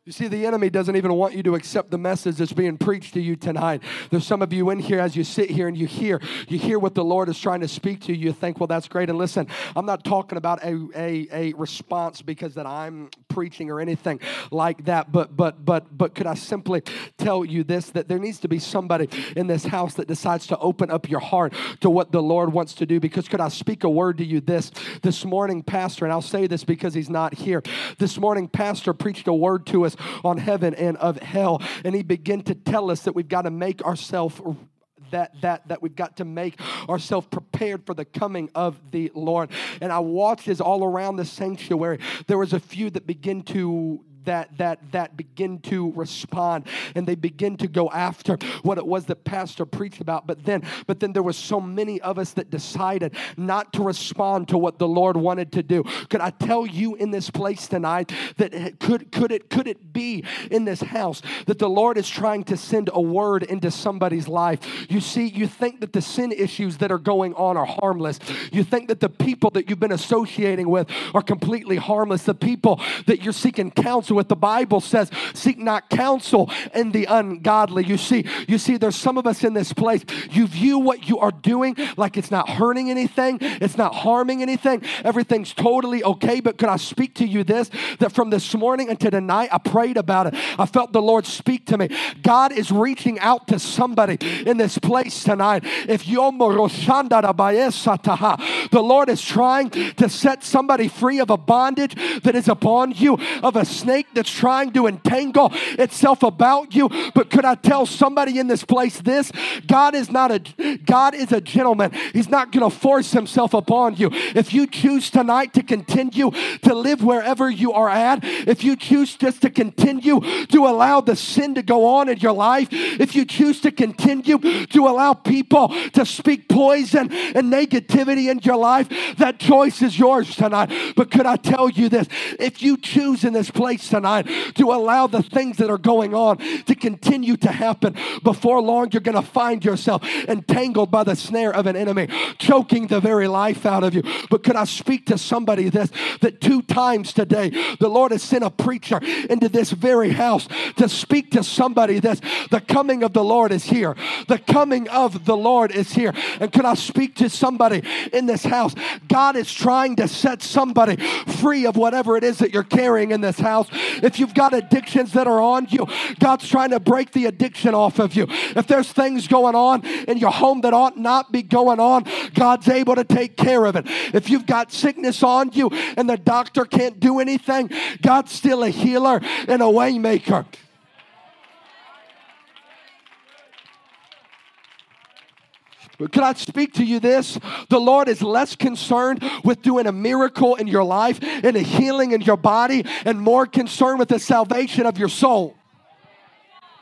You see, the enemy doesn't even want you to accept the message that's being preached to you tonight. There's some of you in here as you sit here and you hear, you hear what the Lord is trying to speak to you. You think, well, that's great. And listen, I'm not talking about a, a, a response because that I'm preaching or anything like that. But but but but could I simply tell you this that there needs to be somebody in this house that decides to open up your heart to what the Lord wants to do? Because could I speak a word to you this this morning, Pastor? And I'll say this because he's not here. This morning, Pastor preached a word to us on heaven and of hell. And he began to tell us that we've got to make ourselves that that that we've got to make ourselves prepared for the coming of the Lord. And I watched as all around the sanctuary, there was a few that begin to that that that begin to respond and they begin to go after what it was that pastor preached about. But then but then there was so many of us that decided not to respond to what the lord wanted to do. Could i tell you in this place tonight that could could it could it be in this house that the lord is trying to send a word into somebody's life? You see you think that the sin issues that are going on are harmless. You think that the people that you've been associating with are completely harmless. The people that you're seeking counsel with. The Bible says, seek not counsel in the ungodly. You see, you see, there's some of us in this place. You view what you are doing like it's not hurting anything, it's not harming anything. Everything's totally okay. But could I speak to you this? That from this morning until tonight, I prayed about it. I felt the Lord speak to me. God is reaching out to somebody in this place tonight. If the Lord is trying to set somebody free of a bondage that is upon you, of a snake snake that's trying to entangle itself about you. But could I tell somebody in this place this? God is not a God is a gentleman. He's not going to force himself upon you. If you choose tonight to continue to live wherever you are at, if you choose just to continue to allow the sin to go on in your life, if you choose to continue to allow people to speak poison and negativity in your life, that choice is yours tonight. But could I tell you this? If you choose in this place tonight to allow the things that are going on to continue to happen. Before long, you're going to find yourself entangled by the snare of an enemy, choking the very life out of you. But could I speak to somebody this that two times today the Lord has sent a preacher into this very house to speak to somebody this the coming of the Lord is here. The coming of the Lord is here. And could I speak to somebody in this house? God is trying to set somebody free of whatever it is that you're carrying in this house. If you've got addictions that are on you, God's trying to break the addiction off of you. If there's things going on in your home that ought not be going on, God's able to take care of it. If you've got sickness on you and the doctor can't do anything, God's still a healer and a waymaker. Can I speak to you this? The Lord is less concerned with doing a miracle in your life and a healing in your body and more concerned with the salvation of your soul.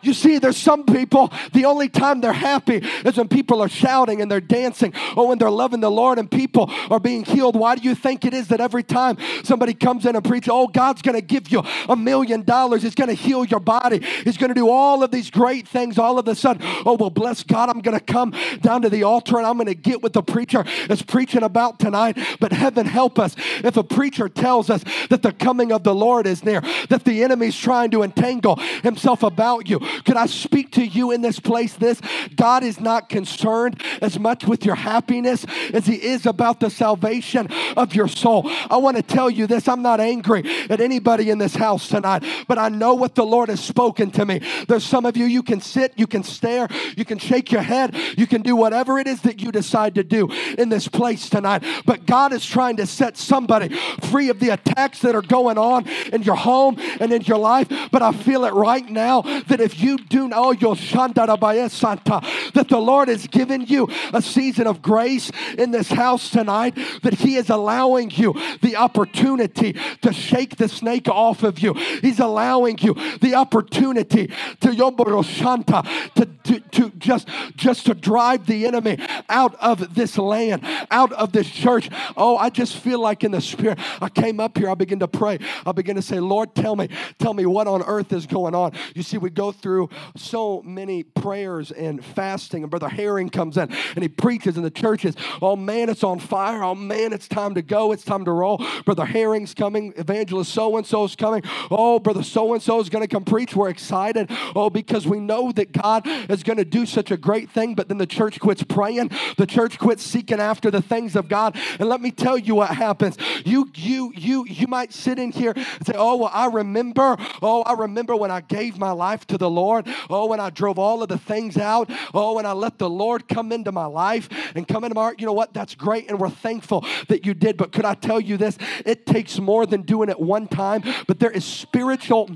You see, there's some people, the only time they're happy is when people are shouting and they're dancing or when they're loving the Lord and people are being healed. Why do you think it is that every time somebody comes in and preaches, oh, God's going to give you a million dollars, He's going to heal your body, He's going to do all of these great things, all of a sudden, oh, well, bless God, I'm going to come down to the altar and I'm going to get what the preacher is preaching about tonight. But heaven help us if a preacher tells us that the coming of the Lord is near, that the enemy's trying to entangle himself about you could I speak to you in this place? This God is not concerned as much with your happiness as He is about the salvation of your soul. I want to tell you this I'm not angry at anybody in this house tonight, but I know what the Lord has spoken to me. There's some of you, you can sit, you can stare, you can shake your head, you can do whatever it is that you decide to do in this place tonight. But God is trying to set somebody free of the attacks that are going on in your home and in your life. But I feel it right now that if you do know oh, your Santa that the Lord has given you a season of grace in this house tonight, that He is allowing you the opportunity to shake the snake off of you. He's allowing you the opportunity to Yomboroshanta to, to, to just, just to drive the enemy out of this land, out of this church. Oh, I just feel like in the spirit. I came up here, I begin to pray. I begin to say, Lord, tell me, tell me what on earth is going on. You see, we go through so many prayers and fasting, and Brother Herring comes in and he preaches in the churches. Oh man, it's on fire. Oh man, it's time to go. It's time to roll. Brother Herring's coming. Evangelist so and so is coming. Oh, Brother so and so is going to come preach. We're excited. Oh, because we know that God is going to do such a great thing, but then the church quits praying. The church quits seeking after the things of God. And let me tell you what happens. You, you, you, you might sit in here and say, Oh, well, I remember. Oh, I remember when I gave my life to the Lord. Oh, when I drove all of the things out. Oh, when I let the Lord come into my life and come into my heart. You know what? That's great. And we're thankful that you did. But could I tell you this? It takes more than doing it one time, but there is spiritual,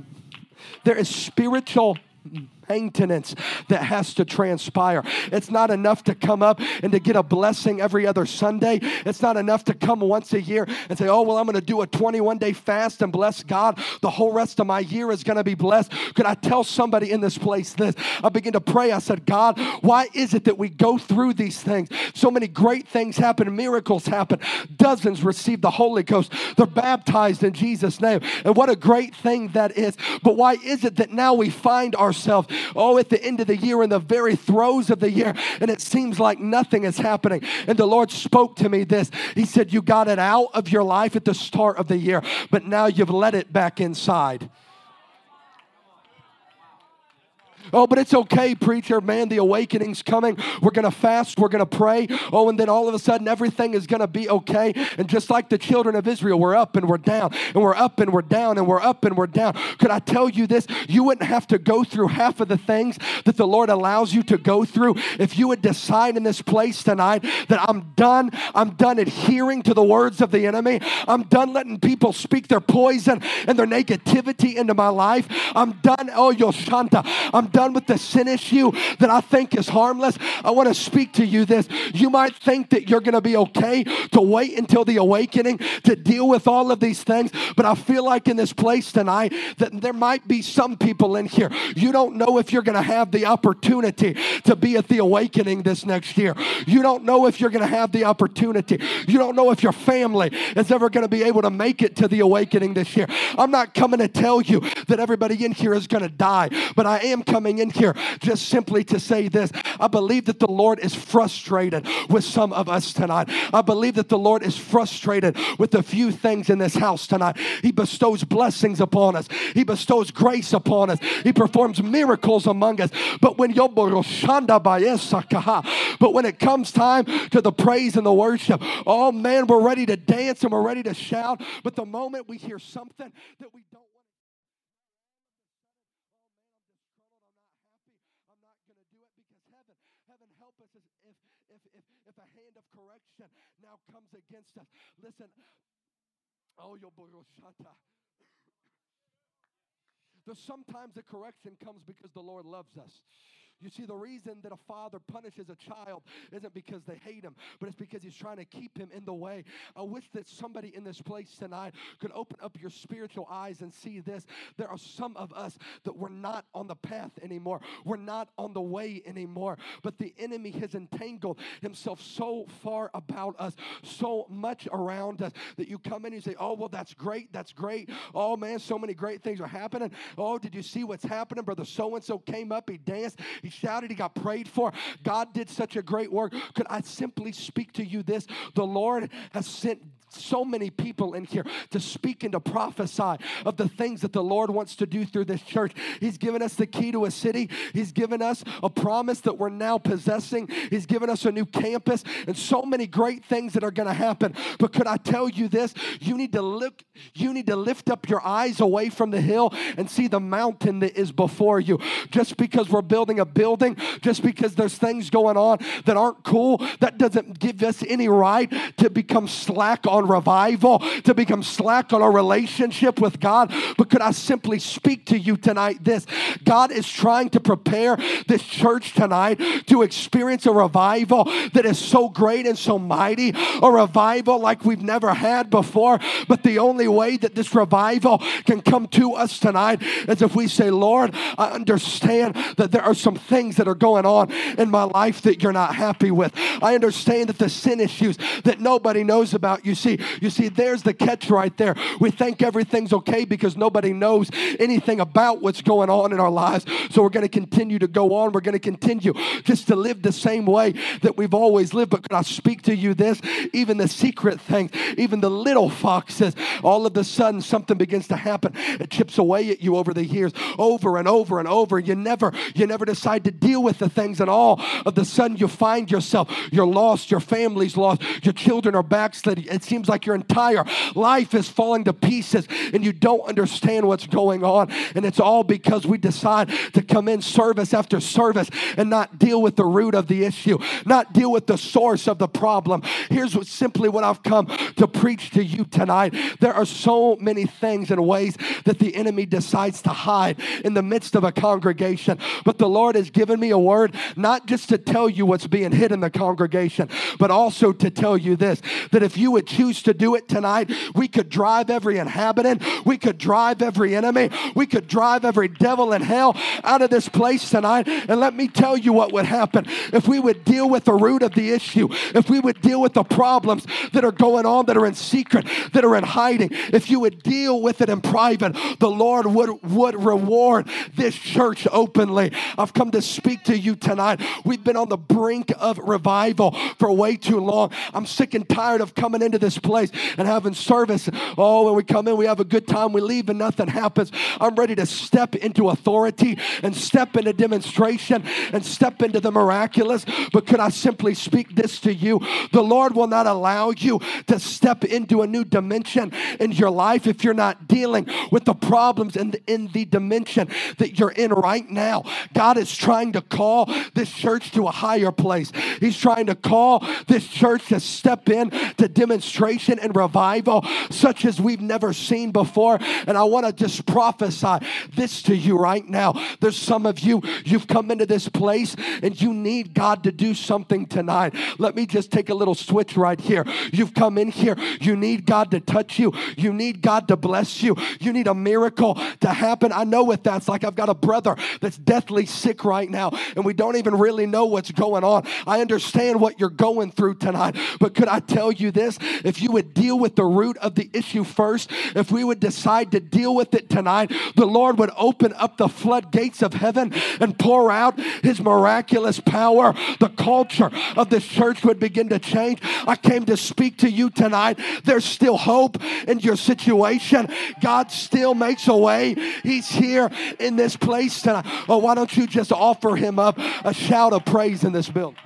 there is spiritual maintenance that has to transpire. It's not enough to come up and to get a blessing every other Sunday. It's not enough to come once a year and say, oh, well, I'm going to do a 21 day fast and bless God. The whole rest of my year is going to be blessed. Could I tell somebody in this place this? I begin to pray. I said, God, why is it that we go through these things? So many great things happen, miracles happen. Dozens receive the Holy Ghost. They're baptized in Jesus' name. And what a great thing that is. But why is it that now we find ourselves oh, at the end of the year, in the very throes of the year, and it seems like nothing is happening. And the Lord spoke to me this He said, You got it out of your life at the start of the year, but now you've let it back inside. Oh, but it's okay, preacher, man. The awakening's coming. We're going to fast. We're going to pray. Oh, and then all of a sudden everything is going to be okay. And just like the children of Israel, we're up and we're down, and we're up and we're down, and we're up and we're down. Could I tell you this? You wouldn't have to go through half of the things that the Lord allows you to go through if you would decide in this place tonight that I'm done. I'm done adhering to the words of the enemy. I'm done letting people speak their poison and their negativity into my life. I'm done. Oh, Yoshanta. I'm done with the sin issue that I think is harmless, I want to speak to you this. You might think that you're going to be okay to wait until the awakening to deal with all of these things, but I feel like in this place tonight that there might be some people in here. You don't know if you're going to have the opportunity to be at the awakening this next year. You don't know if you're going to have the opportunity. You don't know if your family is ever going to be able to make it to the awakening this year. I'm not coming to tell you that everybody in here is going to die, but I am coming coming in here just simply to say this. I believe that the Lord is frustrated with some of us tonight. I believe that the Lord is frustrated with a few things in this house tonight. He bestows blessings upon us, He bestows grace upon us, He performs miracles among us. But when but when it comes time to the praise and the worship, oh man, we're ready to dance and we're ready to shout. But the moment we hear something that we don't against us. Listen, oh, your boy, Sometimes the correction comes because the Lord loves us. You see, the reason that a father punishes a child isn't because they hate him, but it's because he's trying to keep him in the way. I wish that somebody in this place tonight could open up your spiritual eyes and see this. There are some of us that we're not on the path anymore, we're not on the way anymore, but the enemy has entangled himself so far about us, so much around us that you come in and you say, Oh, well, that's great, that's great. Oh, man, so many great things are happening. Oh, did you see what's happening? Brother so and so came up, he danced, he shouted, he got prayed for. God did such a great work. Could I simply speak to you this? The Lord has sent so many people in here to speak and to prophesy of the things that the Lord wants to do through this church. He's given us the key to a city, He's given us a promise that we're now possessing, He's given us a new campus, and so many great things that are going to happen. But could I tell you this? You need to look, you need to lift up your eyes away from the hill and see the mountain that is before you. Just because we're building a building, just because there's things going on that aren't cool, that doesn't give us any right to become slack on on revival, to become slack on our relationship with God. But could I simply speak to you tonight this? God is trying to prepare this church tonight to experience a revival that is so great and so mighty, a revival like we've never had before. But the only way that this revival can come to us tonight is if we say, Lord, I understand that there are some things that are going on in my life that you're not happy with. I understand that the sin issues that nobody knows about. You see, you see, there's the catch right there. We think everything's okay because nobody knows anything about what's going on in our lives. So we're going to continue to go on. We're going to continue just to live the same way that we've always lived. But can I speak to you this? Even the secret things, even the little foxes, all of a sudden something begins to happen. It chips away at you over the years, over and over and over. You never, you never decide to deal with the things, and all of the sudden you find yourself, you're lost, your family's lost, your children are backsliding. It seems like your entire life is falling to pieces, and you don't understand what's going on. And it's all because we decide to come in service after service and not deal with the root of the issue, not deal with the source of the problem. Here's what, simply what I've come to preach to you tonight. There are so many things and ways that the enemy decides to hide in the midst of a congregation. But the Lord has given me a word not just to tell you what's being hid in the congregation, but also to tell you this that if you would choose to do it tonight, we could drive every inhabitant, we could drive every enemy, we could drive every devil in hell out of this place tonight. And let me tell you what would happen. If we would deal with the root of the issue, if we would deal with the problems that are going on that are in secret, that are in hiding, if you would deal with it in private, the Lord would, would reward this church openly. I've come to speak to you tonight. We've been on the brink of revival for way too long. I'm sick and tired of coming into this place and having service. Oh, when we come in, we have a good time, we leave, and nothing happens. I'm ready to step into authority and step into demonstration and step into the miraculous. But could I simply speak this to you? The Lord will not allow you to step into a new dimension in your life if you're not dealing with the problems in the, in the dimension that you're in right now. God is trying to call this church to a higher place. He's trying to call this church to step in to demonstration and revival such as we've never seen before. And I want to just prophesy this to you right now. There's some of you, you've come into this place and you need God to do something tonight. Let me just take a little switch right here. You've come in here, you need God to touch you, you need God to bless you, you need a miracle to happen. I know what that's like. I've got a brother that's deathly sick right now, and we don't even really know what's going on. I understand what you're going through tonight, but could I tell you this? If you would deal with the root of the issue first, if we would decide to deal with it tonight, the Lord would open up the floodgates of heaven and pour out his miraculous power. The culture of this church would begin to change. I came to speak to you tonight. There's still hope in your situation. God still makes a way. He's here in this place tonight. Oh, why don't you just offer him up a shout of praise in this building?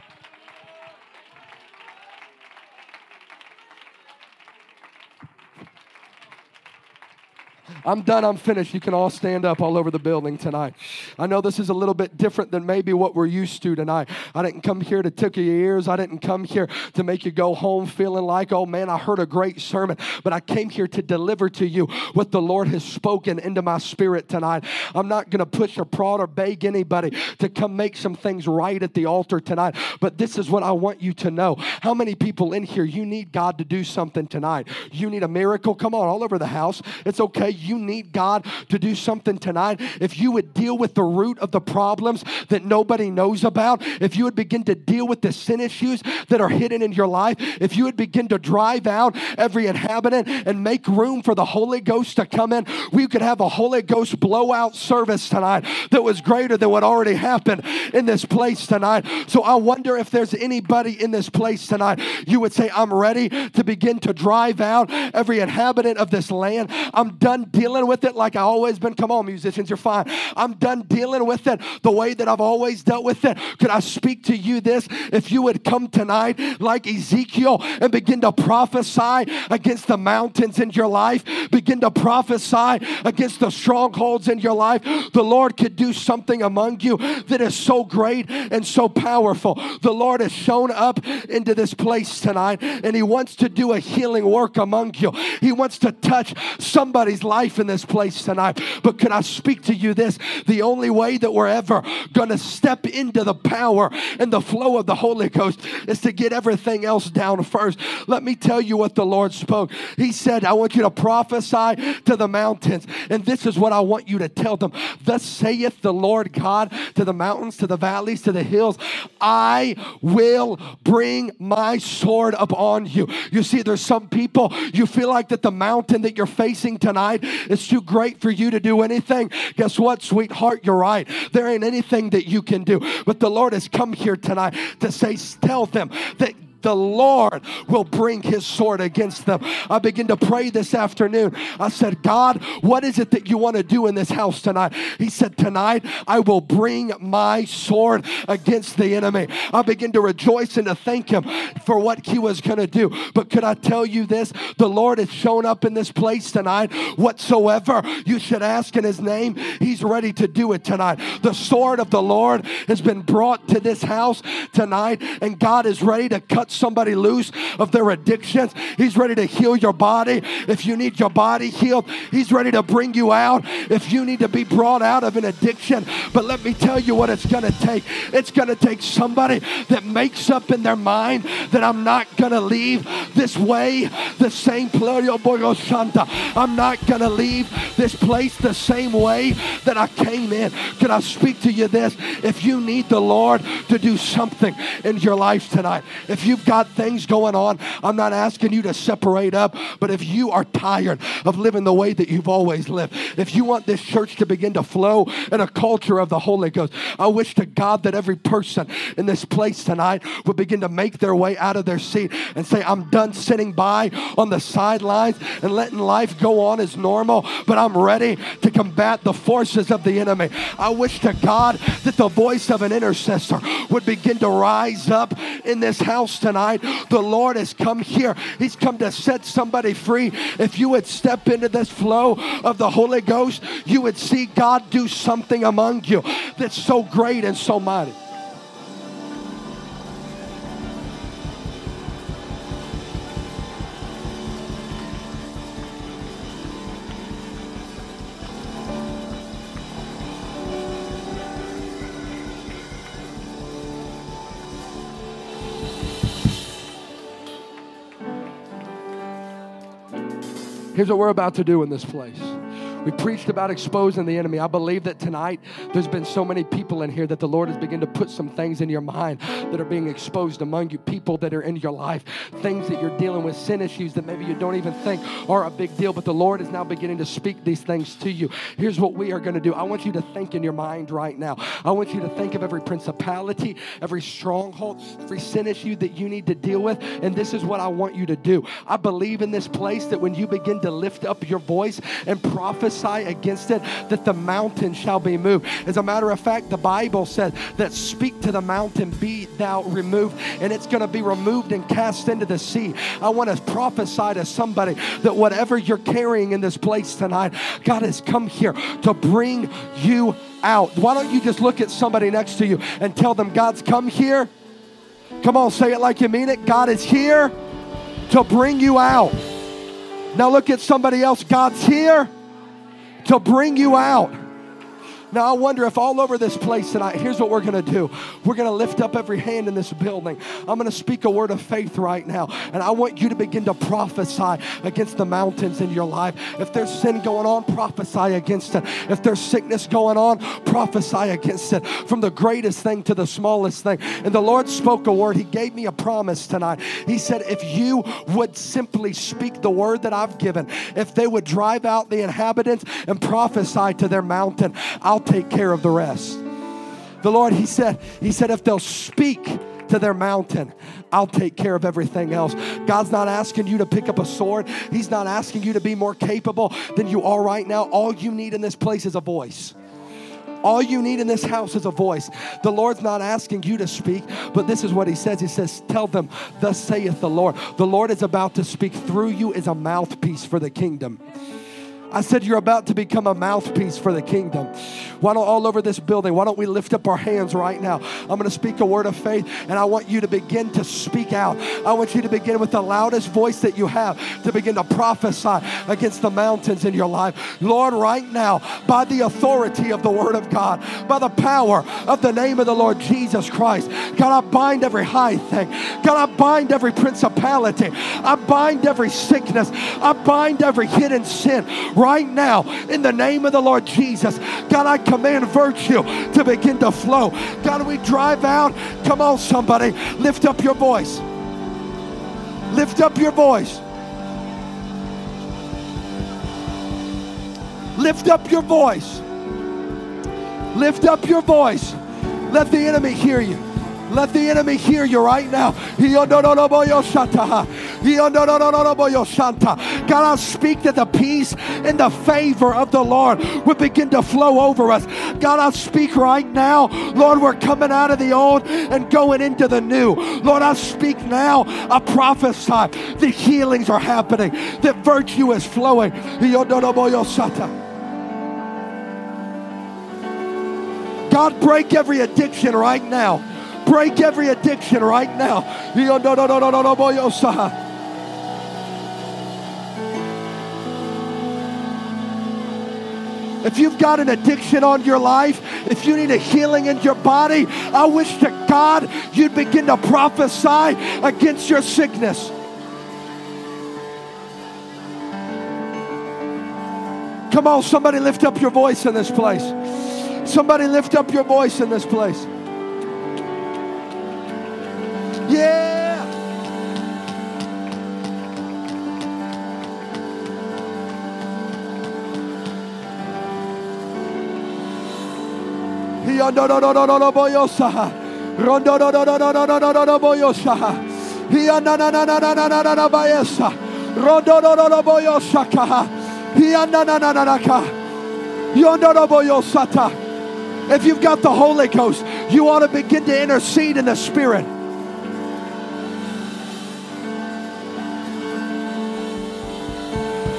I'm done. I'm finished. You can all stand up all over the building tonight. I know this is a little bit different than maybe what we're used to tonight. I didn't come here to tickle your ears. I didn't come here to make you go home feeling like, oh man, I heard a great sermon. But I came here to deliver to you what the Lord has spoken into my spirit tonight. I'm not going to push or prod or beg anybody to come make some things right at the altar tonight. But this is what I want you to know. How many people in here, you need God to do something tonight? You need a miracle? Come on, all over the house. It's okay. You need God to do something tonight, if you would deal with the root of the problems that nobody knows about, if you would begin to deal with the sin issues that are hidden in your life, if you would begin to drive out every inhabitant and make room for the Holy Ghost to come in, we could have a Holy Ghost blowout service tonight that was greater than what already happened in this place tonight. So I wonder if there's anybody in this place tonight, you would say, I'm ready to begin to drive out every inhabitant of this land. I'm done dealing with it like I always been. Come on, musicians, you're fine. I'm done dealing with it the way that I've always dealt with it. Could I speak to you this? If you would come tonight like Ezekiel and begin to prophesy against the mountains in your life, begin to prophesy against the strongholds in your life, the Lord could do something among you that is so great and so powerful. The Lord has shown up into this place tonight and He wants to do a healing work among you. He wants to touch somebody's life in this place tonight. But can I speak to you this? The only way that we're ever going to step into the power and the flow of the Holy Ghost is to get everything else down first. Let me tell you what the Lord spoke. He said, I want you to prophesy to the mountains. And this is what I want you to tell them. Thus saith the Lord God to the mountains, to the valleys, to the hills, I will bring my sword upon you. You see, there's some people, you feel like that the mountain that you're facing tonight is too great for you to do anything. Guess what, sweetheart? You're right. There ain't anything that you can do. But the Lord has come here tonight to say, tell them that the Lord will bring his sword against them. I begin to pray this afternoon. I said, God, what is it that you want to do in this house tonight? He said, Tonight I will bring my sword against the enemy. I begin to rejoice and to thank him for what he was going to do. But could I tell you this? The Lord has shown up in this place tonight. Whatsoever you should ask in his name, he's ready to do it tonight. The sword of the Lord has been brought to this house tonight, and God is ready to cut somebody loose of their addictions. He's ready to heal your body. If you need your body healed, He's ready to bring you out. If you need to be brought out of an addiction, but let me tell you what it's going to take. It's going to take somebody that makes up in their mind that I'm not going to leave this way the same. I'm not going to leave this place the same way that I came in. Can I speak to you this? If you need the Lord to do something in your life tonight, if you you've got things going on, I'm not asking you to separate up, but if you are tired of living the way that you've always lived, if you want this church to begin to flow in a culture of the Holy Ghost, I wish to God that every person in this place tonight would begin to make their way out of their seat and say, I'm done sitting by on the sidelines and letting life go on as normal, but I'm ready to combat the forces of the enemy. I wish to God that the voice of an intercessor would begin to rise up in this house tonight. The Lord has come here. He's come to set somebody free. If you would step into this flow of the Holy Ghost, you would see God do something among you that's so great and so mighty. Here's what we're about to do in this place. We preached about exposing the enemy. I believe that tonight there's been so many people in here that the Lord has begun to put some things in your mind that are being exposed among you, people that are in your life, things that you're dealing with, sin issues that maybe you don't even think are a big deal, but the Lord is now beginning to speak these things to you. Here's what we are going to do. I want you to think in your mind right now. I want you to think of every principality, every stronghold, every sin issue that you need to deal with, and this is what I want you to do. I believe in this place that when you begin to lift up your voice and prophesy, prophesy against it that the mountain shall be moved. As a matter of fact, the Bible said that speak to the mountain, be thou removed, and it's going to be removed and cast into the sea. I want to prophesy to somebody that whatever you're carrying in this place tonight, God has come here to bring you out. Why don't you just look at somebody next to you and tell them, God's come here? Come on, say it like you mean it. God is here to bring you out. Now look at somebody else. God's here to bring you out. Now, I wonder if all over this place tonight, here's what we're going to do. We're going to lift up every hand in this building. I'm going to speak a word of faith right now. And I want you to begin to prophesy against the mountains in your life. If there's sin going on, prophesy against it. If there's sickness going on, prophesy against it. From the greatest thing to the smallest thing. And the Lord spoke a word. He gave me a promise tonight. He said, if you would simply speak the word that I've given, if they would drive out the inhabitants and prophesy to their mountain, I'll I'll take care of the rest. The Lord, He said, He said, if they'll speak to their mountain. I'll take care of everything else. God's not asking you to pick up a sword, He's not asking you to be more capable than you are right now. All you need in this place is a voice. All you need in this house is a voice. The Lord's not asking you to speak, but this is what He says He says, Tell them, Thus saith the Lord. The Lord is about to speak through you as a mouthpiece for the kingdom. I said, You're about to become a mouthpiece for the kingdom. Why don't all over this building, why don't we lift up our hands right now? I'm going to speak a word of faith, and I want you to begin to speak out. I want you to begin with the loudest voice that you have to begin to prophesy against the mountains in your life. Lord, right now, by the authority of the word of God, by the power of the name of the Lord Jesus Christ, God, I bind every high thing. God, I bind every principality. I bind every sickness. I bind every hidden sin right now in the name of the Lord Jesus. God, I command virtue to begin to flow. God, we drive out. Come on, somebody, lift up your voice. Lift up your voice. Lift up your voice. Lift up your voice. Let the enemy hear you. Let the enemy hear you right now. God, I speak that the peace and the favor of the Lord would begin to flow over us. God, I speak right now, Lord, we're coming out of the old and going into the new. Lord, I speak now, I prophesy that healings are happening, that virtue is flowing. God, break every addiction right now. Break every addiction right now. If you've got an addiction on your life, if you need a healing in your body, I wish to God you'd begin to prophesy against your sickness. Come on, somebody lift up your voice in this place. Somebody lift up your voice in this place. Yeah. If you've got the Holy Ghost, you ought to begin to intercede in the Spirit.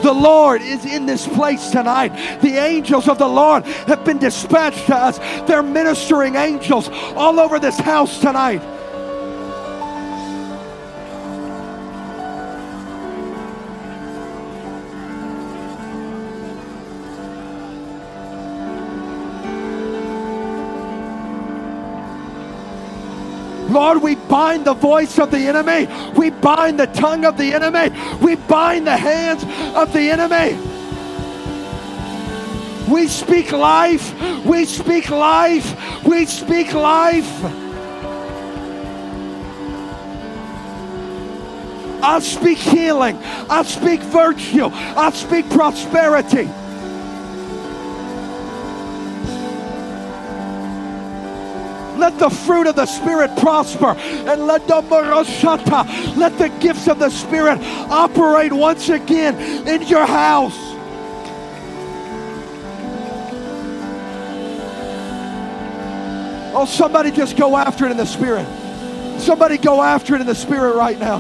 The Lord is in this place tonight. The angels of the Lord have been dispatched to us. They're ministering angels all over this house tonight. Lord, we bind the voice of the enemy. We bind the tongue of the enemy. We bind the hands of the enemy. We speak life. We speak life. We speak life. I speak healing. I speak virtue. I speak prosperity. Let the fruit of the Spirit prosper. And let the let the gifts of the Spirit operate once again in your house. Oh, somebody just go after it in the Spirit. Somebody go after it in the Spirit right now.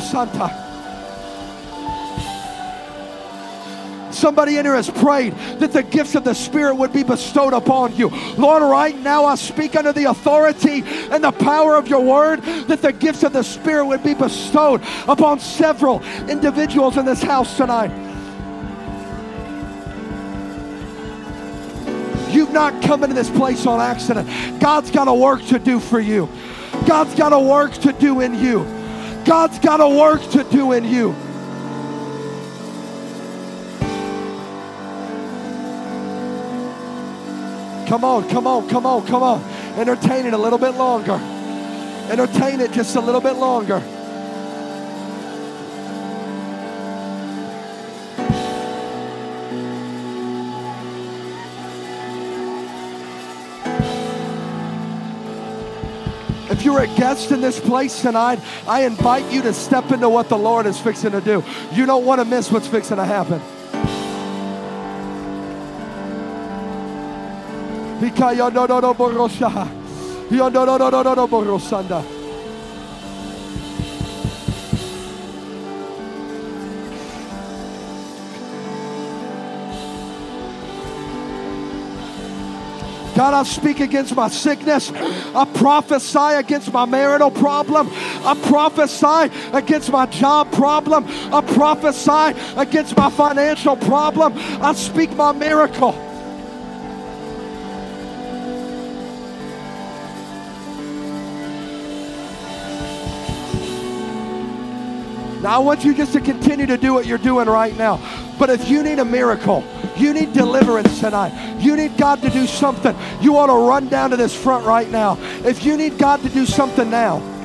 Santa. Somebody in here has prayed that the gifts of the Spirit would be bestowed upon you. Lord, right now I speak under the authority and the power of your word that the gifts of the Spirit would be bestowed upon several individuals in this house tonight. You've not come into this place on accident. God's got a work to do for you. God's got a work to do in you. God's got a work to do in you. Come on, come on, come on, come on. Entertain it a little bit longer. Entertain it just a little bit longer. If you're a guest in this place tonight, I invite you to step into what the Lord is fixing to do. You don't want to miss what's fixing to happen. God, I speak against my sickness. I prophesy against my marital problem. I prophesy against my job problem. I prophesy against my financial problem. I speak my miracle. I want you just to continue to do what you're doing right now. But if you need a miracle, you need deliverance tonight, you need God to do something, you want to run down to this front right now. If you need God to do something now,